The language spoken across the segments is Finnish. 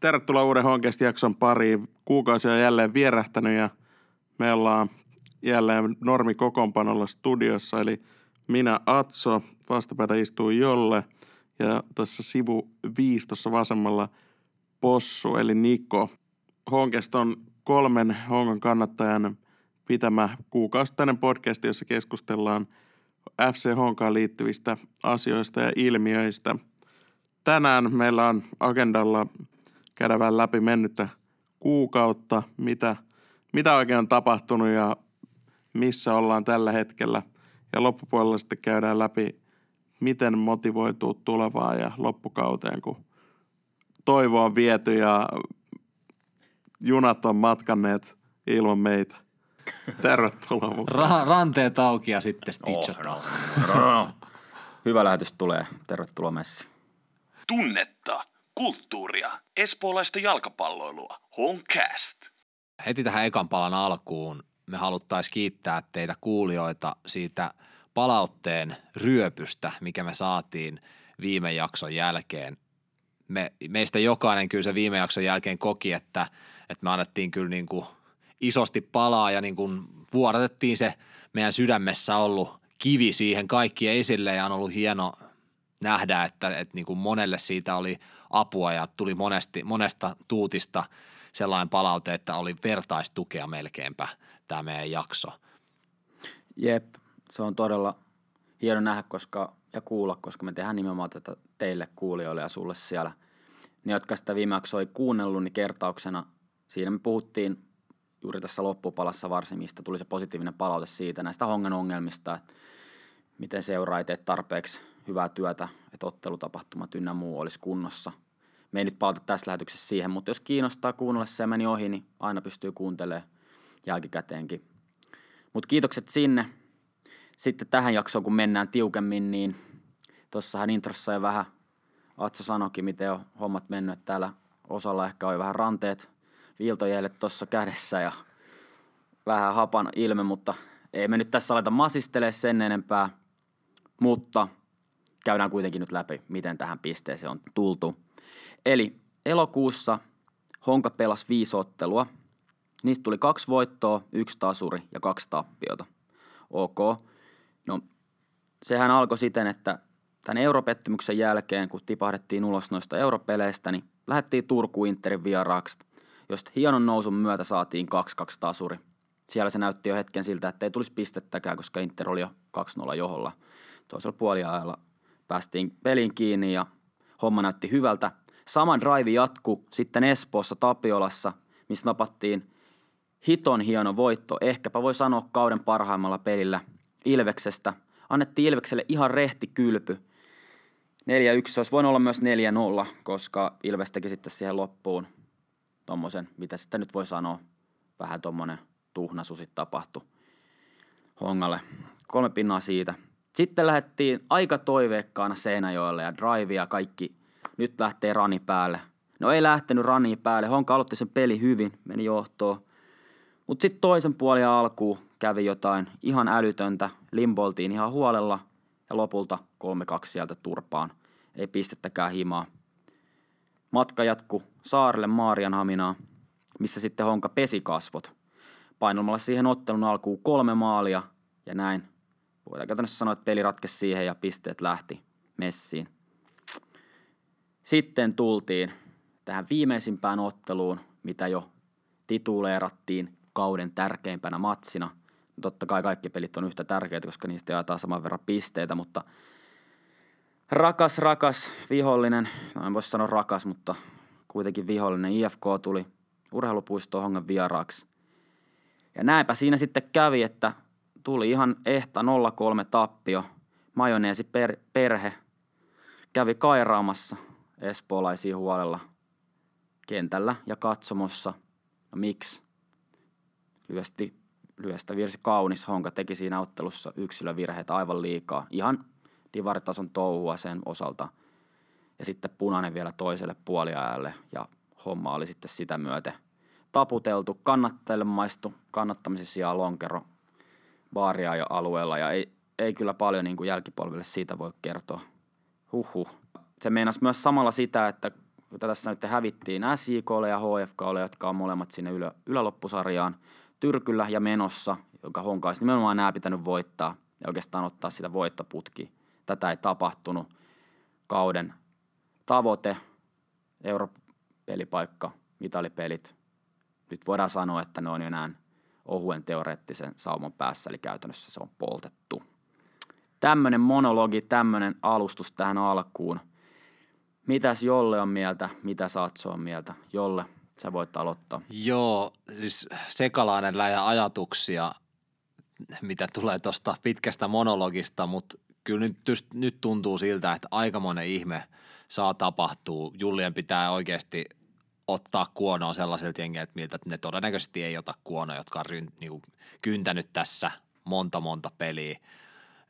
Tervetuloa uuden Honkest-jakson pariin. Kuukausi on jälleen vierähtänyt ja me ollaan jälleen normikokoonpanolla studiossa, eli minä Atso, vastapäätä istuu Jolle ja tuossa sivu 5 tuossa vasemmalla Possu eli Niko. Honkest on kolmen Hongan kannattajan pitämä kuukausittainen podcast, jossa keskustellaan FC Honkaan liittyvistä asioista ja ilmiöistä. Tänään meillä on agendalla käydä vähän läpi mennyttä kuukautta, mitä, mitä oikein on tapahtunut ja missä ollaan tällä hetkellä. Ja loppupuolella sitten käydään läpi, miten motivoituu tulevaan ja loppukauteen, kun toivo on viety ja junat on matkanneet ilman meitä. Tervetuloa mukaan. Ra- ranteet auki ja sitten stitchataan. Oh, Hyvä lähetys tulee. Tervetuloa Messi. Tunnetta, kulttuuria, espoolaista jalkapalloilua. Honcast. Heti tähän ekan palan alkuun me haluttaisiin kiittää teitä kuulijoita siitä palautteen ryöpystä, mikä me saatiin viime jakson jälkeen. Me, meistä jokainen kyllä se viime jakson jälkeen koki, että, että me annettiin kyllä niin kuin isosti palaa ja niin kuin vuodatettiin se meidän sydämessä ollut kivi siihen kaikkien esille ja on ollut hieno nähdä, että, että niin kuin monelle siitä oli apua ja tuli monesti, monesta tuutista sellainen palaute, että oli vertaistukea melkeinpä tämä meidän jakso. Jep, se on todella hieno nähdä koska, ja kuulla, koska me tehdään nimenomaan tätä teille kuulijoille ja sulle siellä. Ne, jotka sitä viime jaksoa ei kuunnellut, niin kertauksena siinä me puhuttiin juuri tässä loppupalassa varsin, mistä tuli se positiivinen palaute siitä näistä hongan ongelmista, että miten seuraa ei tee tarpeeksi hyvää työtä, että ottelutapahtumat ynnä muu olisi kunnossa. Me ei nyt palata tässä lähetyksessä siihen, mutta jos kiinnostaa kuunnella se meni ohi, niin aina pystyy kuuntelemaan jälkikäteenkin. Mutta kiitokset sinne. Sitten tähän jaksoon, kun mennään tiukemmin, niin tuossahan introssa jo vähän Atso sanoikin, miten on hommat mennyt. Täällä osalla ehkä oli vähän ranteet viiltojelle tuossa kädessä ja vähän hapan ilme, mutta ei me nyt tässä aleta masistele sen enempää. Mutta käydään kuitenkin nyt läpi, miten tähän pisteeseen on tultu. Eli elokuussa Honka pelasi viisi ottelua. Niistä tuli kaksi voittoa, yksi tasuri ja kaksi tappiota. Ok. No, sehän alkoi siten, että tämän europettymyksen jälkeen, kun tipahdettiin ulos noista europeleistä, niin lähdettiin Turkuun Interin vieraaksi, josta hienon nousun myötä saatiin 2-2 tasuri. Siellä se näytti jo hetken siltä, että ei tulisi pistettäkään, koska Inter oli jo 2-0 joholla. Toisella puoliajalla päästiin peliin kiinni ja homma näytti hyvältä. Sama drive jatku sitten Espoossa Tapiolassa, missä napattiin hiton hieno voitto. Ehkäpä voi sanoa kauden parhaimmalla pelillä Ilveksestä. Annettiin Ilvekselle ihan rehti kylpy. 4-1, se olisi voinut olla myös 4-0, koska Ilves teki sitten siihen loppuun tommosen, mitä sitten nyt voi sanoa, vähän tommonen tuhnasu sitten tapahtui Hongalle. Kolme pinnaa siitä. Sitten lähdettiin aika toiveikkaana Seinäjoelle ja drive ja kaikki. Nyt lähtee rani päälle. No ei lähtenyt rani päälle. Honka aloitti sen peli hyvin, meni johtoon. Mutta sitten toisen puolen alkuun kävi jotain ihan älytöntä. Limboltiin ihan huolella ja lopulta 3-2 sieltä turpaan. Ei pistettäkään himaa. Matka jatku saarelle Maarianhaminaan, missä sitten Honka pesi kasvot. Painelmalla siihen ottelun alkuun kolme maalia ja näin. Voidaan käytännössä sanoa, että peli ratkesi siihen ja pisteet lähti messiin. Sitten tultiin tähän viimeisimpään otteluun, mitä jo tituleerattiin kauden tärkeimpänä matsina. No totta kai kaikki pelit on yhtä tärkeitä, koska niistä jaetaan saman verran pisteitä, mutta rakas, rakas vihollinen, en voi sanoa rakas, mutta kuitenkin vihollinen IFK tuli urheilupuistoon Hongan vieraaksi. Ja näinpä siinä sitten kävi, että tuli ihan ehta 0-3 tappio. Majoneesi per, perhe kävi kairaamassa espoolaisia huolella kentällä ja katsomossa. No miksi? Lyhyesti, lyhyestä virsi kaunis. Honka teki siinä ottelussa yksilövirheitä aivan liikaa. Ihan divaritason touhua sen osalta. Ja sitten punainen vielä toiselle puoliajalle ja homma oli sitten sitä myöten taputeltu. Kannattajille maistu kannattamisen sijaan lonkero baaria ja alueella ja ei, ei kyllä paljon niin kuin jälkipolville siitä voi kertoa. Huhhuh. Se meinasi myös samalla sitä, että jota tässä nyt hävittiin SJKlle ja HFKlle, jotka on molemmat sinne ylä, yläloppusarjaan Tyrkyllä ja menossa, jonka Honka olisi nimenomaan nämä pitänyt voittaa ja oikeastaan ottaa sitä voittoputki. Tätä ei tapahtunut. Kauden tavoite, europelipaikka, mitalipelit. Nyt voidaan sanoa, että ne on jo näin ohuen teoreettisen sauman päässä, eli käytännössä se on poltettu. Tämmöinen monologi, tämmöinen alustus tähän alkuun. Mitäs Jolle on mieltä, mitä Satso on mieltä? Jolle, sä voit aloittaa. Joo, siis sekalainen läjä ajatuksia, mitä tulee tuosta pitkästä monologista, mutta kyllä nyt, nyt tuntuu siltä, että aikamoinen ihme saa tapahtua. Jullien pitää oikeasti ottaa kuonoa sellaisilta jengeiltä, miltä ne todennäköisesti ei ota kuonoa, jotka on ryn, niin kuin, kyntänyt tässä monta monta peliä.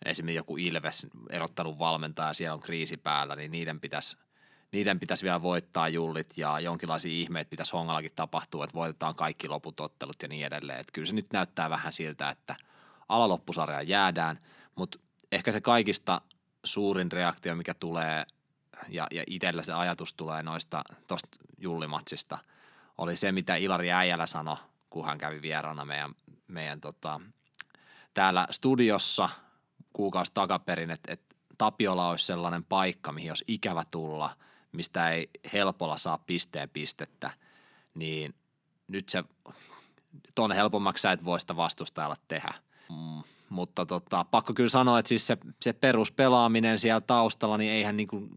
Esimerkiksi joku Ilves erottanut valmentaja, siellä on kriisi päällä, niin niiden pitäisi – niiden pitäisi vielä voittaa jullit ja jonkinlaisia ihmeitä pitäisi Hongallakin tapahtua, että voitetaan kaikki loput ottelut ja niin edelleen. Että kyllä se nyt näyttää vähän siltä, että alaloppusarjaan jäädään, mutta ehkä se kaikista suurin reaktio, mikä tulee ja, ja itsellä se ajatus tulee noista tuosta jullimatsista, oli se, mitä Ilari Äijälä sanoi, kun hän kävi vieraana meidän, meidän tota, täällä studiossa kuukausi takaperin, että, että Tapiola olisi sellainen paikka, mihin jos ikävä tulla – mistä ei helpolla saa pisteen pistettä, niin nyt se, ton helpommaksi sä et voi sitä vastustajalla tehdä. Mm, mutta tota, pakko kyllä sanoa, että siis se, se peruspelaaminen siellä taustalla, niin eihän niin kuin,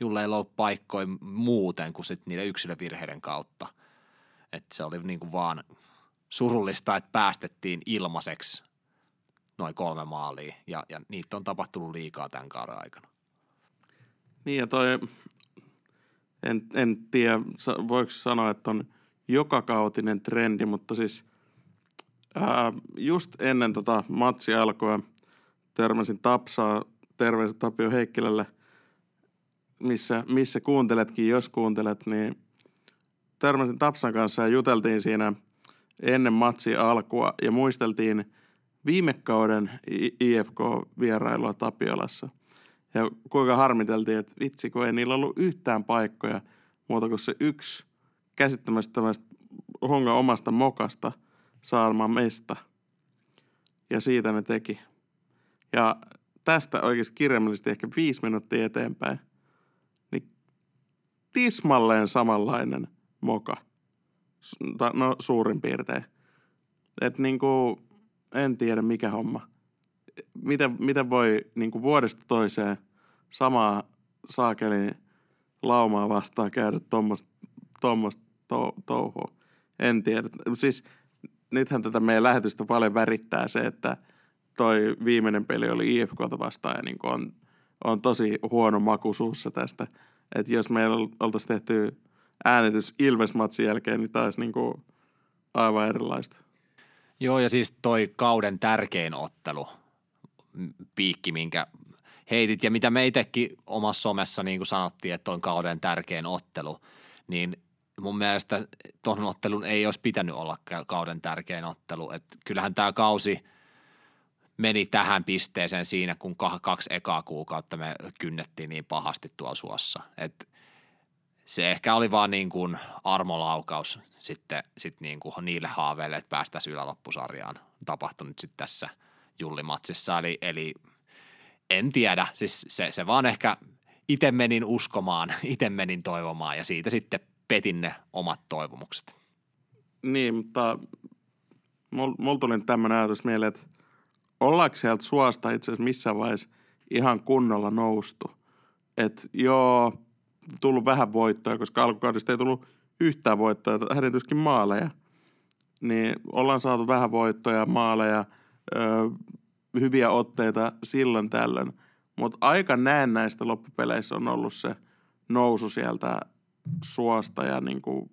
Julle ei ole paikkoja muuten kuin sit niiden yksilövirheiden kautta. että se oli niin kuin vaan surullista, että päästettiin ilmaiseksi noin kolme maalia ja, ja niitä on tapahtunut liikaa tämän kauden aikana. Niin ja toi en, en tiedä, voiko sanoa, että on jokakautinen trendi, mutta siis ää, just ennen tota matsi alkoi törmäsin Tapsaa, terveiset Tapio Heikkilälle, missä, missä kuunteletkin, jos kuuntelet, niin törmäsin Tapsan kanssa ja juteltiin siinä ennen matsi alkua ja muisteltiin viime kauden IFK-vierailua Tapiolassa. Ja kuinka harmiteltiin, että vitsi, kun ei niillä ollut yhtään paikkoja muuta kuin se yksi käsittämättömästä honga omasta mokasta saamaan meistä. Ja siitä ne teki. Ja tästä oikeasti kirjaimellisesti ehkä viisi minuuttia eteenpäin, tismalleen samanlainen moka. No suurin piirtein. Että niinku, en tiedä mikä homma miten, miten voi niin kuin vuodesta toiseen samaa saakelin laumaa vastaan käydä tuommoista to, touhua. En tiedä. Siis nythän tätä meidän lähetystä paljon värittää se, että toi viimeinen peli oli IFKta vastaan ja niin on, on tosi huono maku suussa tästä. Että jos meillä oltaisiin tehty äänitys Ilves-matsin jälkeen, niin taisi niin kuin aivan erilaista. Joo, ja siis toi kauden tärkein ottelu piikki, minkä heitit ja mitä me itsekin omassa somessa niin kuin sanottiin, että on kauden tärkein ottelu, niin mun mielestä tuon ottelun ei olisi pitänyt olla kauden tärkein ottelu. Et kyllähän tämä kausi meni tähän pisteeseen siinä, kun kaksi ekaa kuukautta me kynnettiin niin pahasti tuolla suossa. Et se ehkä oli vaan niin kuin armolaukaus sitten sit niin kuin niille haaveille, että päästäisiin yläloppusarjaan. Tapahtui nyt sitten tässä – jullimatsissa, eli, eli en tiedä, siis se, se vaan ehkä itse menin uskomaan, itse menin toivomaan ja siitä sitten petin ne omat toivomukset. Niin, mutta mulla mul tuli tämmöinen ajatus mieleen, että ollaanko sieltä suosta itse asiassa missään vaiheessa ihan kunnolla noustu. Että joo, tullut vähän voittoja, koska alkukaudesta ei tullut yhtään voittoja, hädityskin maaleja. Niin ollaan saatu vähän voittoja, maaleja – ö, hyviä otteita silloin tällöin. Mutta aika näennäistä loppupeleissä on ollut se nousu sieltä suosta ja niin kuin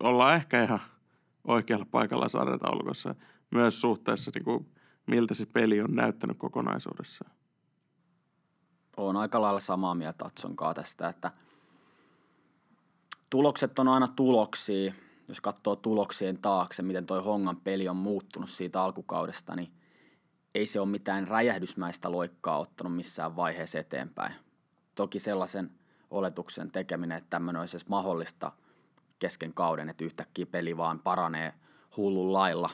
ollaan ehkä ihan oikealla paikalla sarjataulukossa myös suhteessa niin kuin miltä se peli on näyttänyt kokonaisuudessaan. Olen aika lailla samaa mieltä Tatsonkaa tästä, että tulokset on aina tuloksia. Jos katsoo tuloksien taakse, miten toi Hongan peli on muuttunut siitä alkukaudesta, niin ei se ole mitään räjähdysmäistä loikkaa ottanut missään vaiheessa eteenpäin. Toki sellaisen oletuksen tekeminen, että tämmöinen olisi edes mahdollista kesken kauden, että yhtäkkiä peli vaan paranee hullun lailla,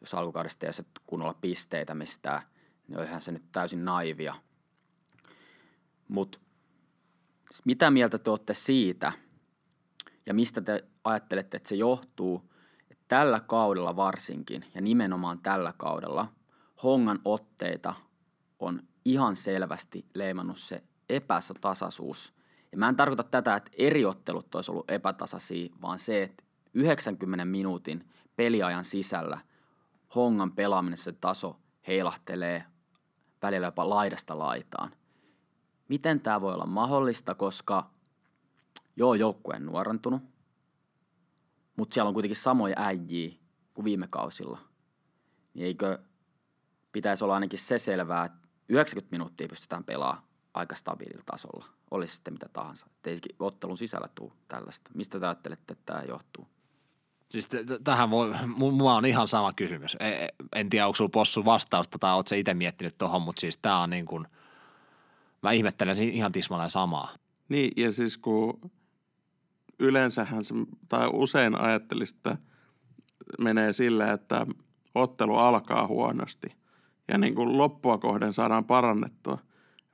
jos alkukaudesta ei kunnolla pisteitä mistään, niin olihan se nyt täysin naivia. Mutta mitä mieltä te olette siitä ja mistä te ajattelette, että se johtuu, että tällä kaudella varsinkin ja nimenomaan tällä kaudella Hongan otteita on ihan selvästi leimannut se epätasaisuus. Ja mä en tarkoita tätä, että eri ottelut olisi ollut epätasaisia, vaan se, että 90 minuutin peliajan sisällä Hongan pelaaminen se taso heilahtelee välillä jopa laidasta laitaan. Miten tämä voi olla mahdollista, koska joo, joukkue on nuorentunut, mutta siellä on kuitenkin samoja äijiä kuin viime kausilla. Niin eikö pitäisi olla ainakin se selvää, että 90 minuuttia pystytään pelaamaan aika stabiililla tasolla, olisi sitten mitä tahansa. Ei ottelun sisällä tule tällaista. Mistä te ajattelette, että tämä johtuu? Siis t- tähän voi, mulla on ihan sama kysymys. E, e, en tiedä, onko sulla possu vastausta tai ootko itse miettinyt tuohon, mutta siis tämä on niin kuin, mä ihmettelen ihan tismalleen samaa. Niin, ja siis kun yleensähän se, tai usein ajattelisi, että menee sillä, että ottelu alkaa huonosti ja niin kuin loppua kohden saadaan parannettua.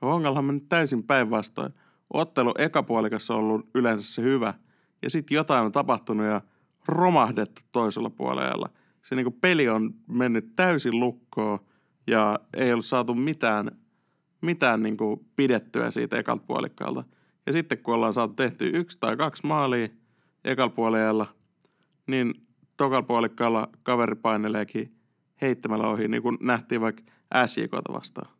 Ja on mennyt täysin päinvastoin. Ottelu ekapuolikassa on ollut yleensä se hyvä ja sitten jotain on tapahtunut ja romahdettu toisella puolella. Se niin peli on mennyt täysin lukkoon ja ei ollut saatu mitään, mitään niin pidettyä siitä ekalta puolikkaalta – ja sitten kun ollaan saatu tehty yksi tai kaksi maalia ekalla puolella, niin tokalla puolikkaalla kaveri paineleekin heittämällä ohi, niin kuin nähtiin vaikka SJKta vastaan.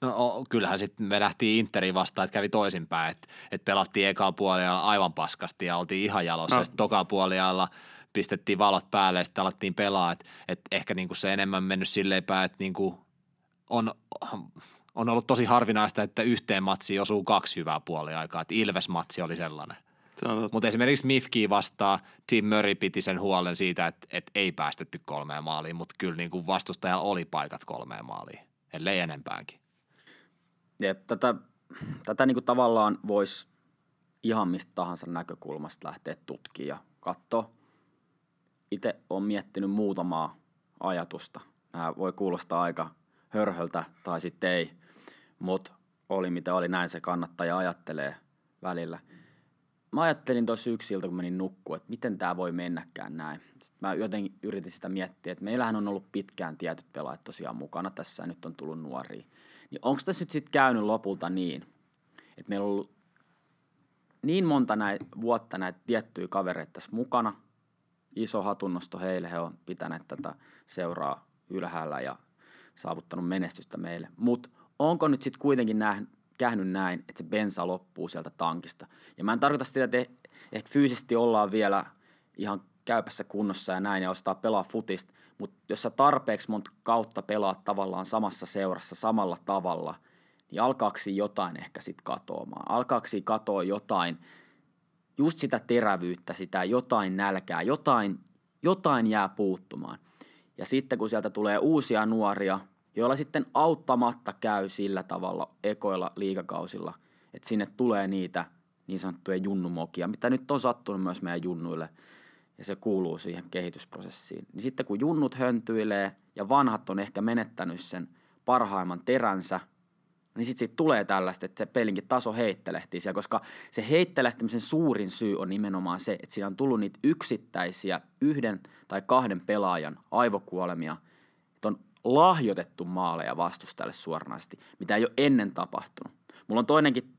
No kyllähän sitten me nähtiin Interi vastaan, että kävi toisinpäin, että, että pelattiin ekalla puolella aivan paskasti ja oltiin ihan jalossa. No. Sitten tokalla puolella pistettiin valot päälle ja sitten alettiin pelaa, että, että ehkä niinku se enemmän mennyt silleen päin, että niinku on on ollut tosi harvinaista, että yhteen matsiin osuu kaksi hyvää puoliaikaa. Että Ilves-matsi oli sellainen. Mutta esimerkiksi Mifki vastaa, Tim Murray piti sen huolen siitä, että, että ei päästetty kolmeen maaliin, mutta kyllä niin kuin vastustajalla oli paikat kolmeen maaliin, ellei enempäänkin. Jep, tätä, tätä niin kuin tavallaan voisi ihan mistä tahansa näkökulmasta lähteä tutkimaan ja katsoa. Itse olen miettinyt muutamaa ajatusta. Nämä voi kuulostaa aika hörhöltä tai sitten ei, mutta oli mitä oli, näin se kannattaja ajattelee välillä. Mä ajattelin tuossa ilta, kun menin nukkua, että miten tämä voi mennäkään näin. Sitten mä jotenkin yritin sitä miettiä, että meillähän on ollut pitkään tietyt pelaajat tosiaan mukana tässä ja nyt on tullut nuoria. Niin onko tässä nyt sitten käynyt lopulta niin, että meillä on ollut niin monta näitä vuotta näitä tiettyjä kavereita tässä mukana. Iso hatunnosto heille, he on pitäneet tätä seuraa ylhäällä ja saavuttanut menestystä meille. Mutta onko nyt sitten kuitenkin nähnyt, käynyt näin, että se bensa loppuu sieltä tankista. Ja mä en tarkoita sitä, että ehkä fyysisesti ollaan vielä ihan käypässä kunnossa ja näin ja ostaa pelaa futista, mutta jos sä tarpeeksi monta kautta pelaat tavallaan samassa seurassa samalla tavalla, niin alkaako jotain ehkä sitten katoamaan? Alkaako katoa jotain, just sitä terävyyttä, sitä jotain nälkää, jotain, jotain jää puuttumaan. Ja sitten kun sieltä tulee uusia nuoria, joilla sitten auttamatta käy sillä tavalla ekoilla liikakausilla, että sinne tulee niitä niin sanottuja junnumokia, mitä nyt on sattunut myös meidän junnuille, ja se kuuluu siihen kehitysprosessiin. Niin sitten kun junnut höntyilee ja vanhat on ehkä menettänyt sen parhaimman teränsä, niin sitten siitä tulee tällaista, että se pelinkin taso heittelehtii siellä, koska se heittelehtimisen suurin syy on nimenomaan se, että siinä on tullut niitä yksittäisiä yhden tai kahden pelaajan aivokuolemia, lahjoitettu maaleja vastustajalle suoranaisesti, mitä ei ole ennen tapahtunut. Mulla on toinenkin,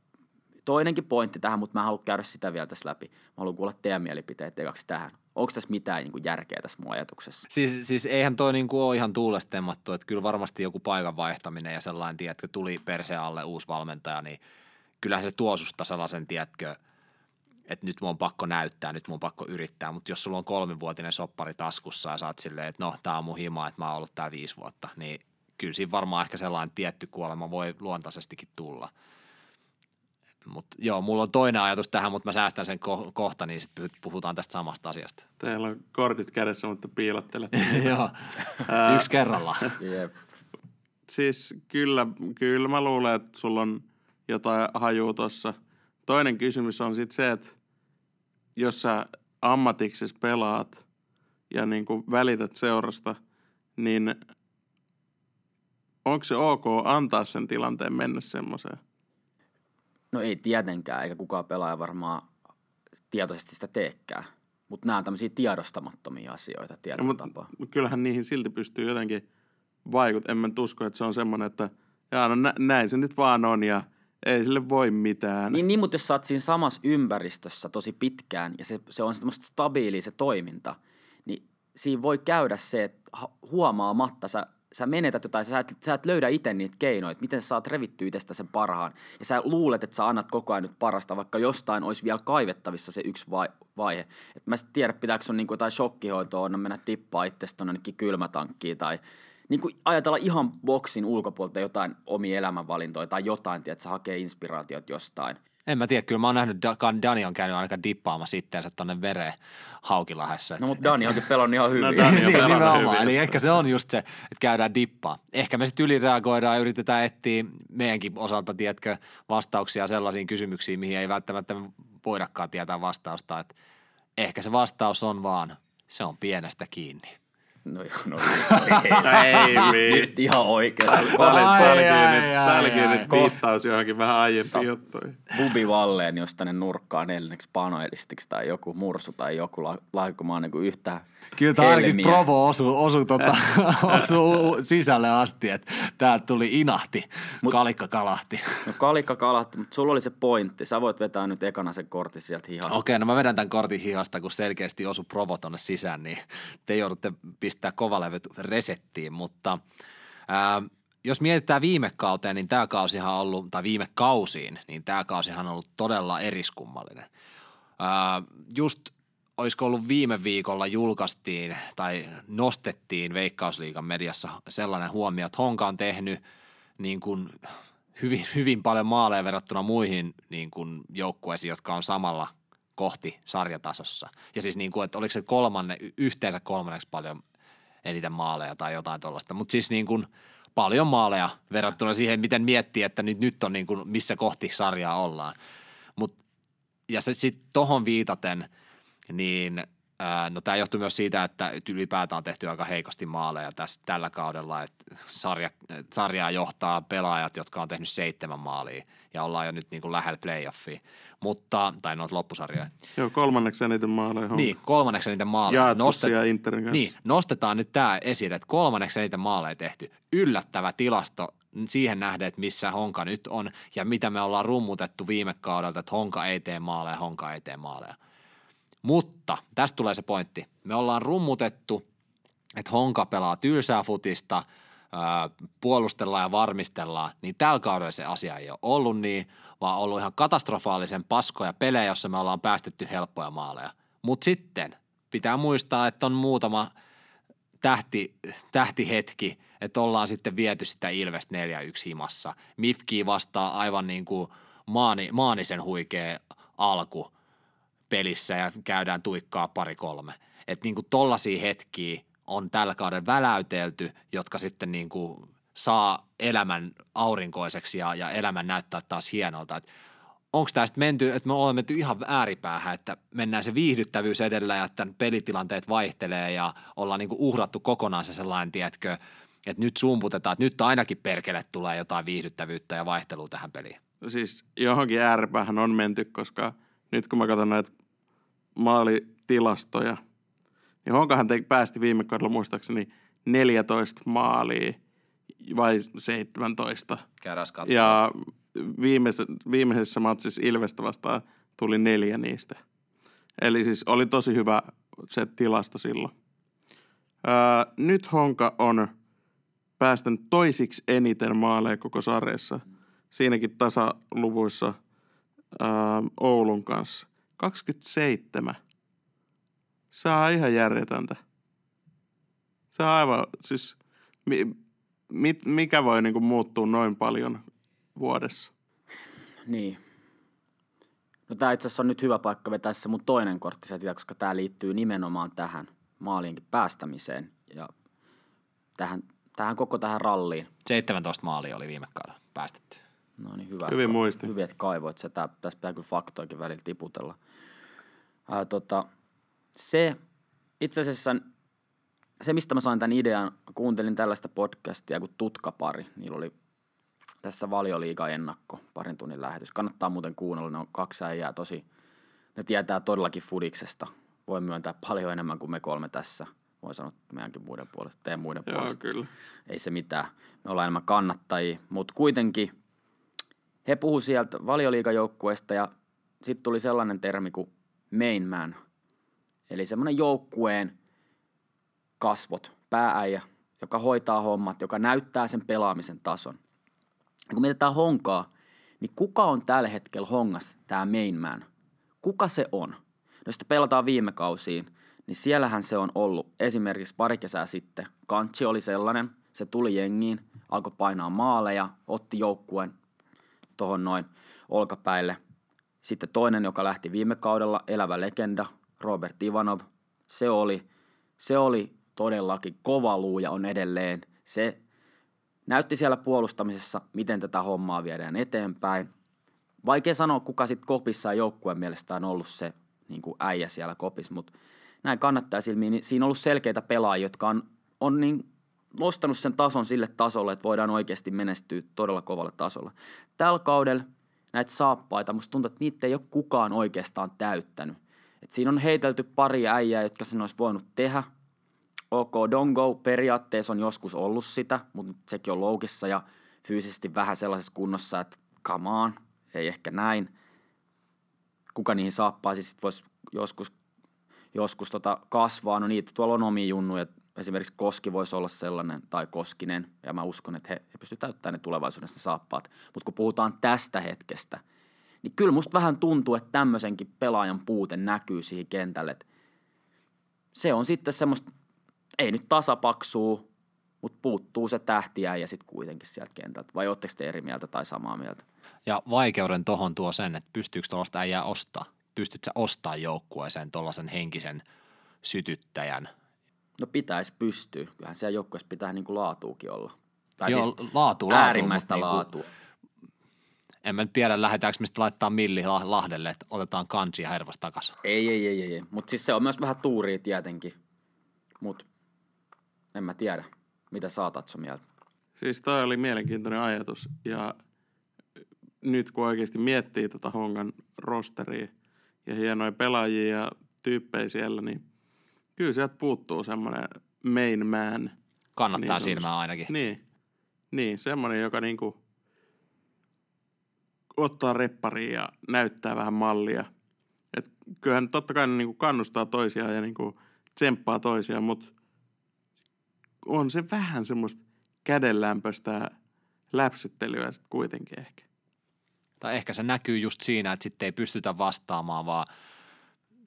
toinenkin pointti tähän, mutta mä haluan käydä sitä vielä tässä läpi. Mä haluan kuulla teidän mielipiteet ekaksi tähän. Onko tässä mitään niin kuin järkeä tässä mun ajatuksessa? Siis, siis eihän toi niin kuin ole ihan tuulestemmattu, että kyllä varmasti joku paikan vaihtaminen ja sellainen, tiedätkö, tuli perse alle uusi valmentaja, niin kyllähän se tuo susta sellaisen, tiedätkö, että nyt mun on pakko näyttää, nyt mun on pakko yrittää, mutta jos sulla on kolmivuotinen soppari taskussa ja saat silleen, että no, tää on mun hima, että mä oon ollut täällä viisi vuotta, niin kyllä siinä varmaan ehkä sellainen tietty kuolema voi luontaisestikin tulla. Mutta joo, mulla on toinen ajatus tähän, mutta mä säästän sen ko- kohta, niin sitten puhutaan tästä samasta asiasta. Teillä on kortit kädessä, mutta piilottelette. joo, yksi kerrallaan. Jep. Siis kyllä, kyllä mä luulen, että sulla on jotain hajua tuossa – toinen kysymys on sitten se, että jos sä ammatiksessa pelaat ja niin kuin välität seurasta, niin onko se ok antaa sen tilanteen mennä semmoiseen? No ei tietenkään, eikä kukaan pelaaja varmaan tietoisesti sitä teekään. Mutta nämä on tämmöisiä tiedostamattomia asioita tietyllä mutta tapaa. kyllähän niihin silti pystyy jotenkin vaikut. En mä usko, että se on semmoinen, että jaa, no nä- näin se nyt vaan on ja ei sille voi mitään. Niin, niin, mutta jos sä oot siinä samassa ympäristössä tosi pitkään ja se, se on semmoista stabiilia se toiminta, niin siinä voi käydä se, että huomaamatta sä, sä menetät jotain, sä et, sä et löydä itse niitä keinoja, että miten sä saat revittyä itsestä sen parhaan. Ja sä luulet, että sä annat koko ajan nyt parasta, vaikka jostain olisi vielä kaivettavissa se yksi vai, vaihe. Et mä en tiedä, pitääkö sun niinku jotain shokkihoitoa, on mennä tippaa itsestä kylmätankkiin tai niin kuin ajatella ihan boksin ulkopuolelta jotain omia elämänvalintoja tai jotain, että sä hakee inspiraatiot jostain. En mä tiedä, kyllä mä oon nähnyt, Da- Dani on käynyt aika dippaamassa itteensä tonne vereen Haukilahessa. No mutta Dani onkin pelannut ihan hyvin. No, Dani on niin, pelannut hyvin. Eli ehkä se on just se, että käydään dippaa. Ehkä me sitten ylireagoidaan ja yritetään etsiä meidänkin osalta, tiedätkö, vastauksia sellaisiin kysymyksiin, mihin ei välttämättä voidakaan tietää vastausta. Että ehkä se vastaus on vaan, se on pienestä kiinni. No joo, no ei Nyt vitsi. ihan oikeasti. Tää oli- tää olikin nyt- nyt viittaus johonkin vähän aiempiin juttuihin. Bubi Valleen, jos tänne nurkkaan neljänneksi paneelistiksi tai joku mursu tai joku la- laikumaan niin yhtään Kyllä tämä ainakin provo osui, osu tota, osu sisälle asti, että täältä tuli inahti, Mut- kalikka kalahti. No kalikka kalahti, mutta sulla oli se pointti. Sä voit vetää nyt ekana sen kortin sieltä hihasta. Okei, no mä vedän tämän kortin hihasta, kun selkeästi osu provo tonne sisään, niin te joudutte pistää kovalevyt resettiin, mutta ää, jos mietitään viime kauteen, niin tämä kausihan on ollut, tai viime kausiin, niin tämä kausihan on ollut todella eriskummallinen. Ää, just olisiko ollut viime viikolla julkaistiin tai nostettiin Veikkausliigan mediassa sellainen huomio, että Honka on tehnyt niin kuin hyvin, hyvin paljon maaleja verrattuna muihin niin kuin joukkueisiin, jotka on samalla kohti sarjatasossa. Ja siis niin kuin, että oliko se kolmanne, yhteensä kolmanneksi paljon eniten maaleja tai jotain tuollaista. Mutta siis niin kuin paljon maaleja verrattuna siihen, miten miettii, että nyt, nyt on niin kuin missä kohti sarjaa ollaan. Mut, ja sitten tohon viitaten, niin ää, no tämä johtuu myös siitä, että ylipäätään on tehty aika heikosti maaleja tässä, tällä kaudella, että sarja, sarjaa johtaa pelaajat, jotka on tehnyt seitsemän maalia ja ollaan jo nyt niin kuin lähellä playoffia, mutta, tai noita loppusarjoja. Joo, kolmanneksi eniten maaleja. Honka. Niin, kolmanneksi eniten maaleja. Nostet- Interin kanssa. niin, nostetaan nyt tämä esille, että kolmanneksi eniten maaleja tehty. Yllättävä tilasto siihen nähden, että missä Honka nyt on ja mitä me ollaan rummutettu viime kaudelta, että Honka ei tee maaleja, Honka ei tee maaleja. Mutta tästä tulee se pointti. Me ollaan rummutettu, että Honka pelaa tylsää futista, puolustellaan ja varmistellaan, niin tällä kaudella se asia ei ole ollut niin, vaan ollut ihan katastrofaalisen paskoja pelejä, jossa me ollaan päästetty helppoja maaleja. Mutta sitten pitää muistaa, että on muutama tähti, tähtihetki, että ollaan sitten viety sitä Ilvestä 4-1 himassa. Mifki vastaa aivan niin kuin maani, maanisen huikea alku pelissä ja käydään tuikkaa pari kolme. Että niin kuin tollaisia hetkiä on tällä kauden väläytelty, jotka sitten niin kuin saa elämän aurinkoiseksi ja, ja elämän näyttää taas hienolta. Onko tästä menty, että me olemme menty ihan ääripäähän, että mennään se viihdyttävyys edellä ja että pelitilanteet vaihtelee ja ollaan niin kuin uhrattu kokonaan se sellainen, tiedätkö, että nyt sumputetaan, että nyt ainakin perkele tulee jotain viihdyttävyyttä ja vaihtelua tähän peliin. Siis johonkin ääripäähän on menty, koska nyt kun mä katson näitä maalitilastoja, niin Honkahan te, päästi viime kaudella muistaakseni 14 maalia vai 17. Käydään katsomaan. Ja viimeisessä, viimeisessä matsissa Ilvestä vastaan tuli neljä niistä. Eli siis oli tosi hyvä se tilasto silloin. Ää, nyt Honka on päästänyt toisiksi eniten maaleja koko sarjassa. Siinäkin tasaluvuissa ää, Oulun kanssa. 27. Se on ihan järjetöntä. Se on aivan, siis mi, mit, mikä voi niinku muuttua noin paljon vuodessa? Niin. No tää itse asiassa on nyt hyvä paikka vetää se mun toinen kortti sieltä, koska tää liittyy nimenomaan tähän maaliinkin päästämiseen ja tähän, tähän koko tähän ralliin. 17 maalia oli viime kaudella päästetty. No niin, hyvä. Hyvin muisti. Hyvin, että kaivoit se. Tää, tässä pitää kyllä faktoikin välillä tiputella. Ää, tota, se, itse asiassa se, mistä mä sain tämän idean, kuuntelin tällaista podcastia kuin Tutkapari. Niillä oli tässä valioliiga ennakko, parin tunnin lähetys. Kannattaa muuten kuunnella, ne on kaksi äijää tosi, ne tietää todellakin fudiksesta. Voi myöntää paljon enemmän kuin me kolme tässä. Voin sanoa meidänkin muiden puolesta, teidän muiden Joo, puolesta. kyllä. Ei se mitään. Me ollaan enemmän kannattajia, mutta kuitenkin he puhu sieltä valioliigajoukkueesta ja sitten tuli sellainen termi kuin main man. Eli semmoinen joukkueen kasvot, päääijä, joka hoitaa hommat, joka näyttää sen pelaamisen tason. Ja kun mietitään honkaa, niin kuka on tällä hetkellä hongassa tämä main man? Kuka se on? No jos pelataan viime kausiin, niin siellähän se on ollut esimerkiksi pari kesää sitten. Kantsi oli sellainen, se tuli jengiin, alkoi painaa maaleja, otti joukkueen tuohon noin olkapäille. Sitten toinen, joka lähti viime kaudella, elävä legenda, Robert Ivanov. Se oli, se oli todellakin kova luu ja on edelleen. Se näytti siellä puolustamisessa, miten tätä hommaa viedään eteenpäin. Vaikea sanoa, kuka sitten kopissa ja joukkueen mielestä on ollut se niin kuin äijä siellä kopissa, mutta näin kannattaa silmiin. Niin siinä on ollut selkeitä pelaajia, jotka on, on niin nostanut sen tason sille tasolle, että voidaan oikeasti menestyä todella kovalle tasolla. Tällä kaudella näitä saappaita, musta tuntuu, että niitä ei ole kukaan oikeastaan täyttänyt. Et siinä on heitelty pari äijää, jotka sen olisi voinut tehdä. OK, Dongo periaatteessa on joskus ollut sitä, mutta sekin on loukissa ja fyysisesti vähän sellaisessa kunnossa, että come on, ei ehkä näin. Kuka niihin saappaisi sitten voisi joskus, joskus tota kasvaa. No niitä tuolla on omia junnuja, esimerkiksi Koski voisi olla sellainen, tai Koskinen, ja mä uskon, että he, he pystyvät täyttämään ne tulevaisuudessa ne saappaat. Mutta kun puhutaan tästä hetkestä, niin kyllä musta vähän tuntuu, että tämmöisenkin pelaajan puute näkyy siihen kentälle. Se on sitten semmoista, ei nyt tasapaksuu, mutta puuttuu se tähtiä ja sitten kuitenkin sieltä kentältä. Vai ootteko te eri mieltä tai samaa mieltä? Ja vaikeuden tohon tuo sen, että pystyykö tuollaista äijää ostaa? Pystytkö sä ostaa joukkueeseen tuollaisen henkisen sytyttäjän? No pitäisi pystyä. Kyllähän siellä joukkueessa pitää niinku laatuukin olla. Tai Joo, siis laatu, laatu, äärimmäistä mutta laatua. En mä nyt tiedä, lähdetäänkö mistä laittaa Milli Lah- Lahdelle, että otetaan kansi ja hervas takaisin. Ei, ei, ei, ei. ei. Mutta siis se on myös vähän tuuria tietenkin. Mutta en mä tiedä, mitä sä Tatso mieltä. Siis toi oli mielenkiintoinen ajatus ja nyt kun oikeasti miettii tätä Hongan rosteria ja hienoja pelaajia ja tyyppejä siellä, niin kyllä sieltä puuttuu semmoinen main man. Kannattaa Niin silmää ainakin. Niin, niin semmoinen, joka niinku ottaa reppariin ja näyttää vähän mallia. Et kyllähän totta kai ne niinku kannustaa toisiaan ja niinku tsemppaa toisiaan, mutta on se vähän semmoista kädenlämpöistä läpsyttelyä sitten kuitenkin ehkä. Tai ehkä se näkyy just siinä, että sitten ei pystytä vastaamaan, vaan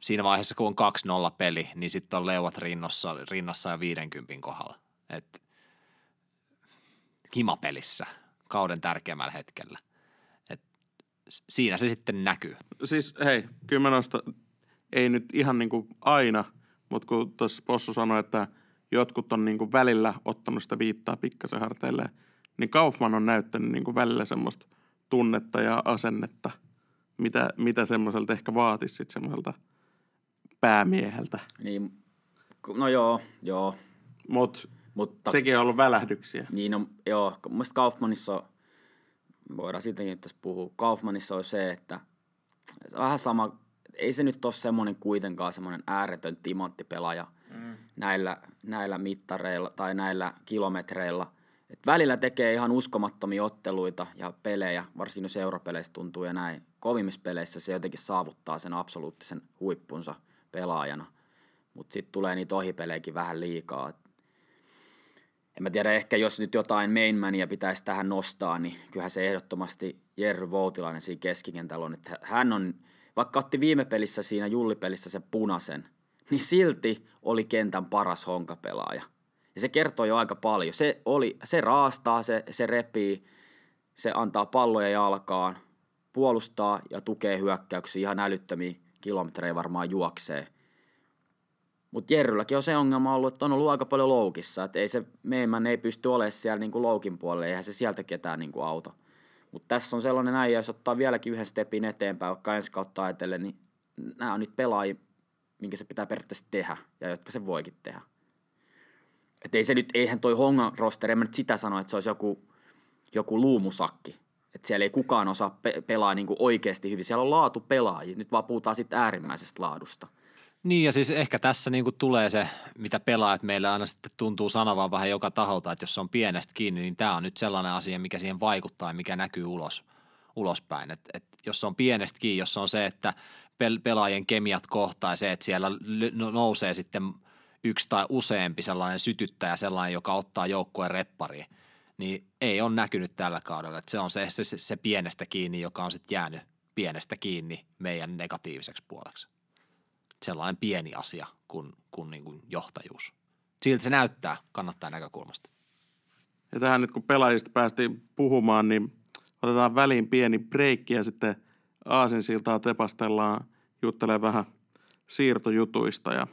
siinä vaiheessa, kun on 2-0 peli, niin sitten on leuat rinnassa, rinnassa ja 50 kohdalla. Et himapelissä, kauden tärkeimmällä hetkellä. Et siinä se sitten näkyy. Siis hei, nostan, ei nyt ihan niinku aina, mutta kun tuossa Possu sanoi, että jotkut on niinku välillä ottanut sitä viittaa pikkasen harteille, niin Kaufman on näyttänyt niinku välillä semmoista tunnetta ja asennetta, mitä, mitä semmoiselta ehkä vaatisi sitten semmoiselta päämieheltä. Niin, no joo, joo. Mutta Mutta sekin on ollut välähdyksiä. niin on, joo, mun mielestä Kaufmanissa voidaan siitäkin nyt tässä puhua, Kaufmanissa on se, että vähän sama, ei se nyt ole semmoinen kuitenkaan semmoinen ääretön timanttipelaaja mm. näillä, näillä mittareilla tai näillä kilometreillä. Et välillä tekee ihan uskomattomia otteluita ja pelejä, varsinkin jos europeleissä tuntuu ja näin. Kovimmissa peleissä se jotenkin saavuttaa sen absoluuttisen huippunsa pelaajana. Mutta sitten tulee niitä ohipelejäkin vähän liikaa. En mä tiedä, ehkä jos nyt jotain mainmania pitäisi tähän nostaa, niin kyllähän se ehdottomasti Jerry Voutilainen siinä keskikentällä on. Että hän on, vaikka otti viime pelissä siinä jullipelissä sen punaisen, niin silti oli kentän paras honkapelaaja. Ja se kertoo jo aika paljon. Se, oli, se raastaa, se, se repii, se antaa palloja jalkaan, puolustaa ja tukee hyökkäyksiä ihan älyttömiä kilometrejä varmaan juoksee. Mutta Jerrylläkin on se ongelma ollut, että on ollut aika paljon loukissa. Että ei se Meemän ei pysty olemaan siellä niinku loukin puolella, eihän se sieltä ketään niinku auto. Mutta tässä on sellainen äijä, jos ottaa vieläkin yhden stepin eteenpäin, vaikka ensi kautta ajatellen, niin nämä on nyt pelaajia, minkä se pitää periaatteessa tehdä ja jotka se voikin tehdä. Et ei se nyt, eihän toi Hongan roster, en mä nyt sitä sano, että se olisi joku, joku luumusakki. Että siellä ei kukaan osaa pe- pelaa niin kuin oikeasti hyvin. Siellä on laatu pelaajia. Nyt vaan puhutaan sitten äärimmäisestä laadusta. Niin ja siis ehkä tässä niinku tulee se, mitä pelaajat meillä aina sitten tuntuu sanovan vähän joka taholta, että jos se on pienestä kiinni, niin tämä on nyt sellainen asia, mikä siihen vaikuttaa ja mikä näkyy ulos, ulospäin. Et, et jos se on pienestä kiinni, jos se on se, että pel- pelaajien kemiat kohtaa se, että siellä no, nousee sitten yksi tai useampi sellainen sytyttäjä, sellainen, joka ottaa joukkueen reppariin, niin ei ole näkynyt tällä kaudella. Et se on se, se, se pienestä kiinni, joka on sitten jäänyt pienestä kiinni meidän negatiiviseksi puoleksi sellainen pieni asia kuin, kuin, niin kuin johtajuus. Siltä se näyttää kannattaa näkökulmasta. Ja tähän nyt kun pelaajista päästiin puhumaan, niin otetaan väliin pieni breikki ja sitten Aasinsiltaa tepastellaan, juttelee vähän siirtojutuista ja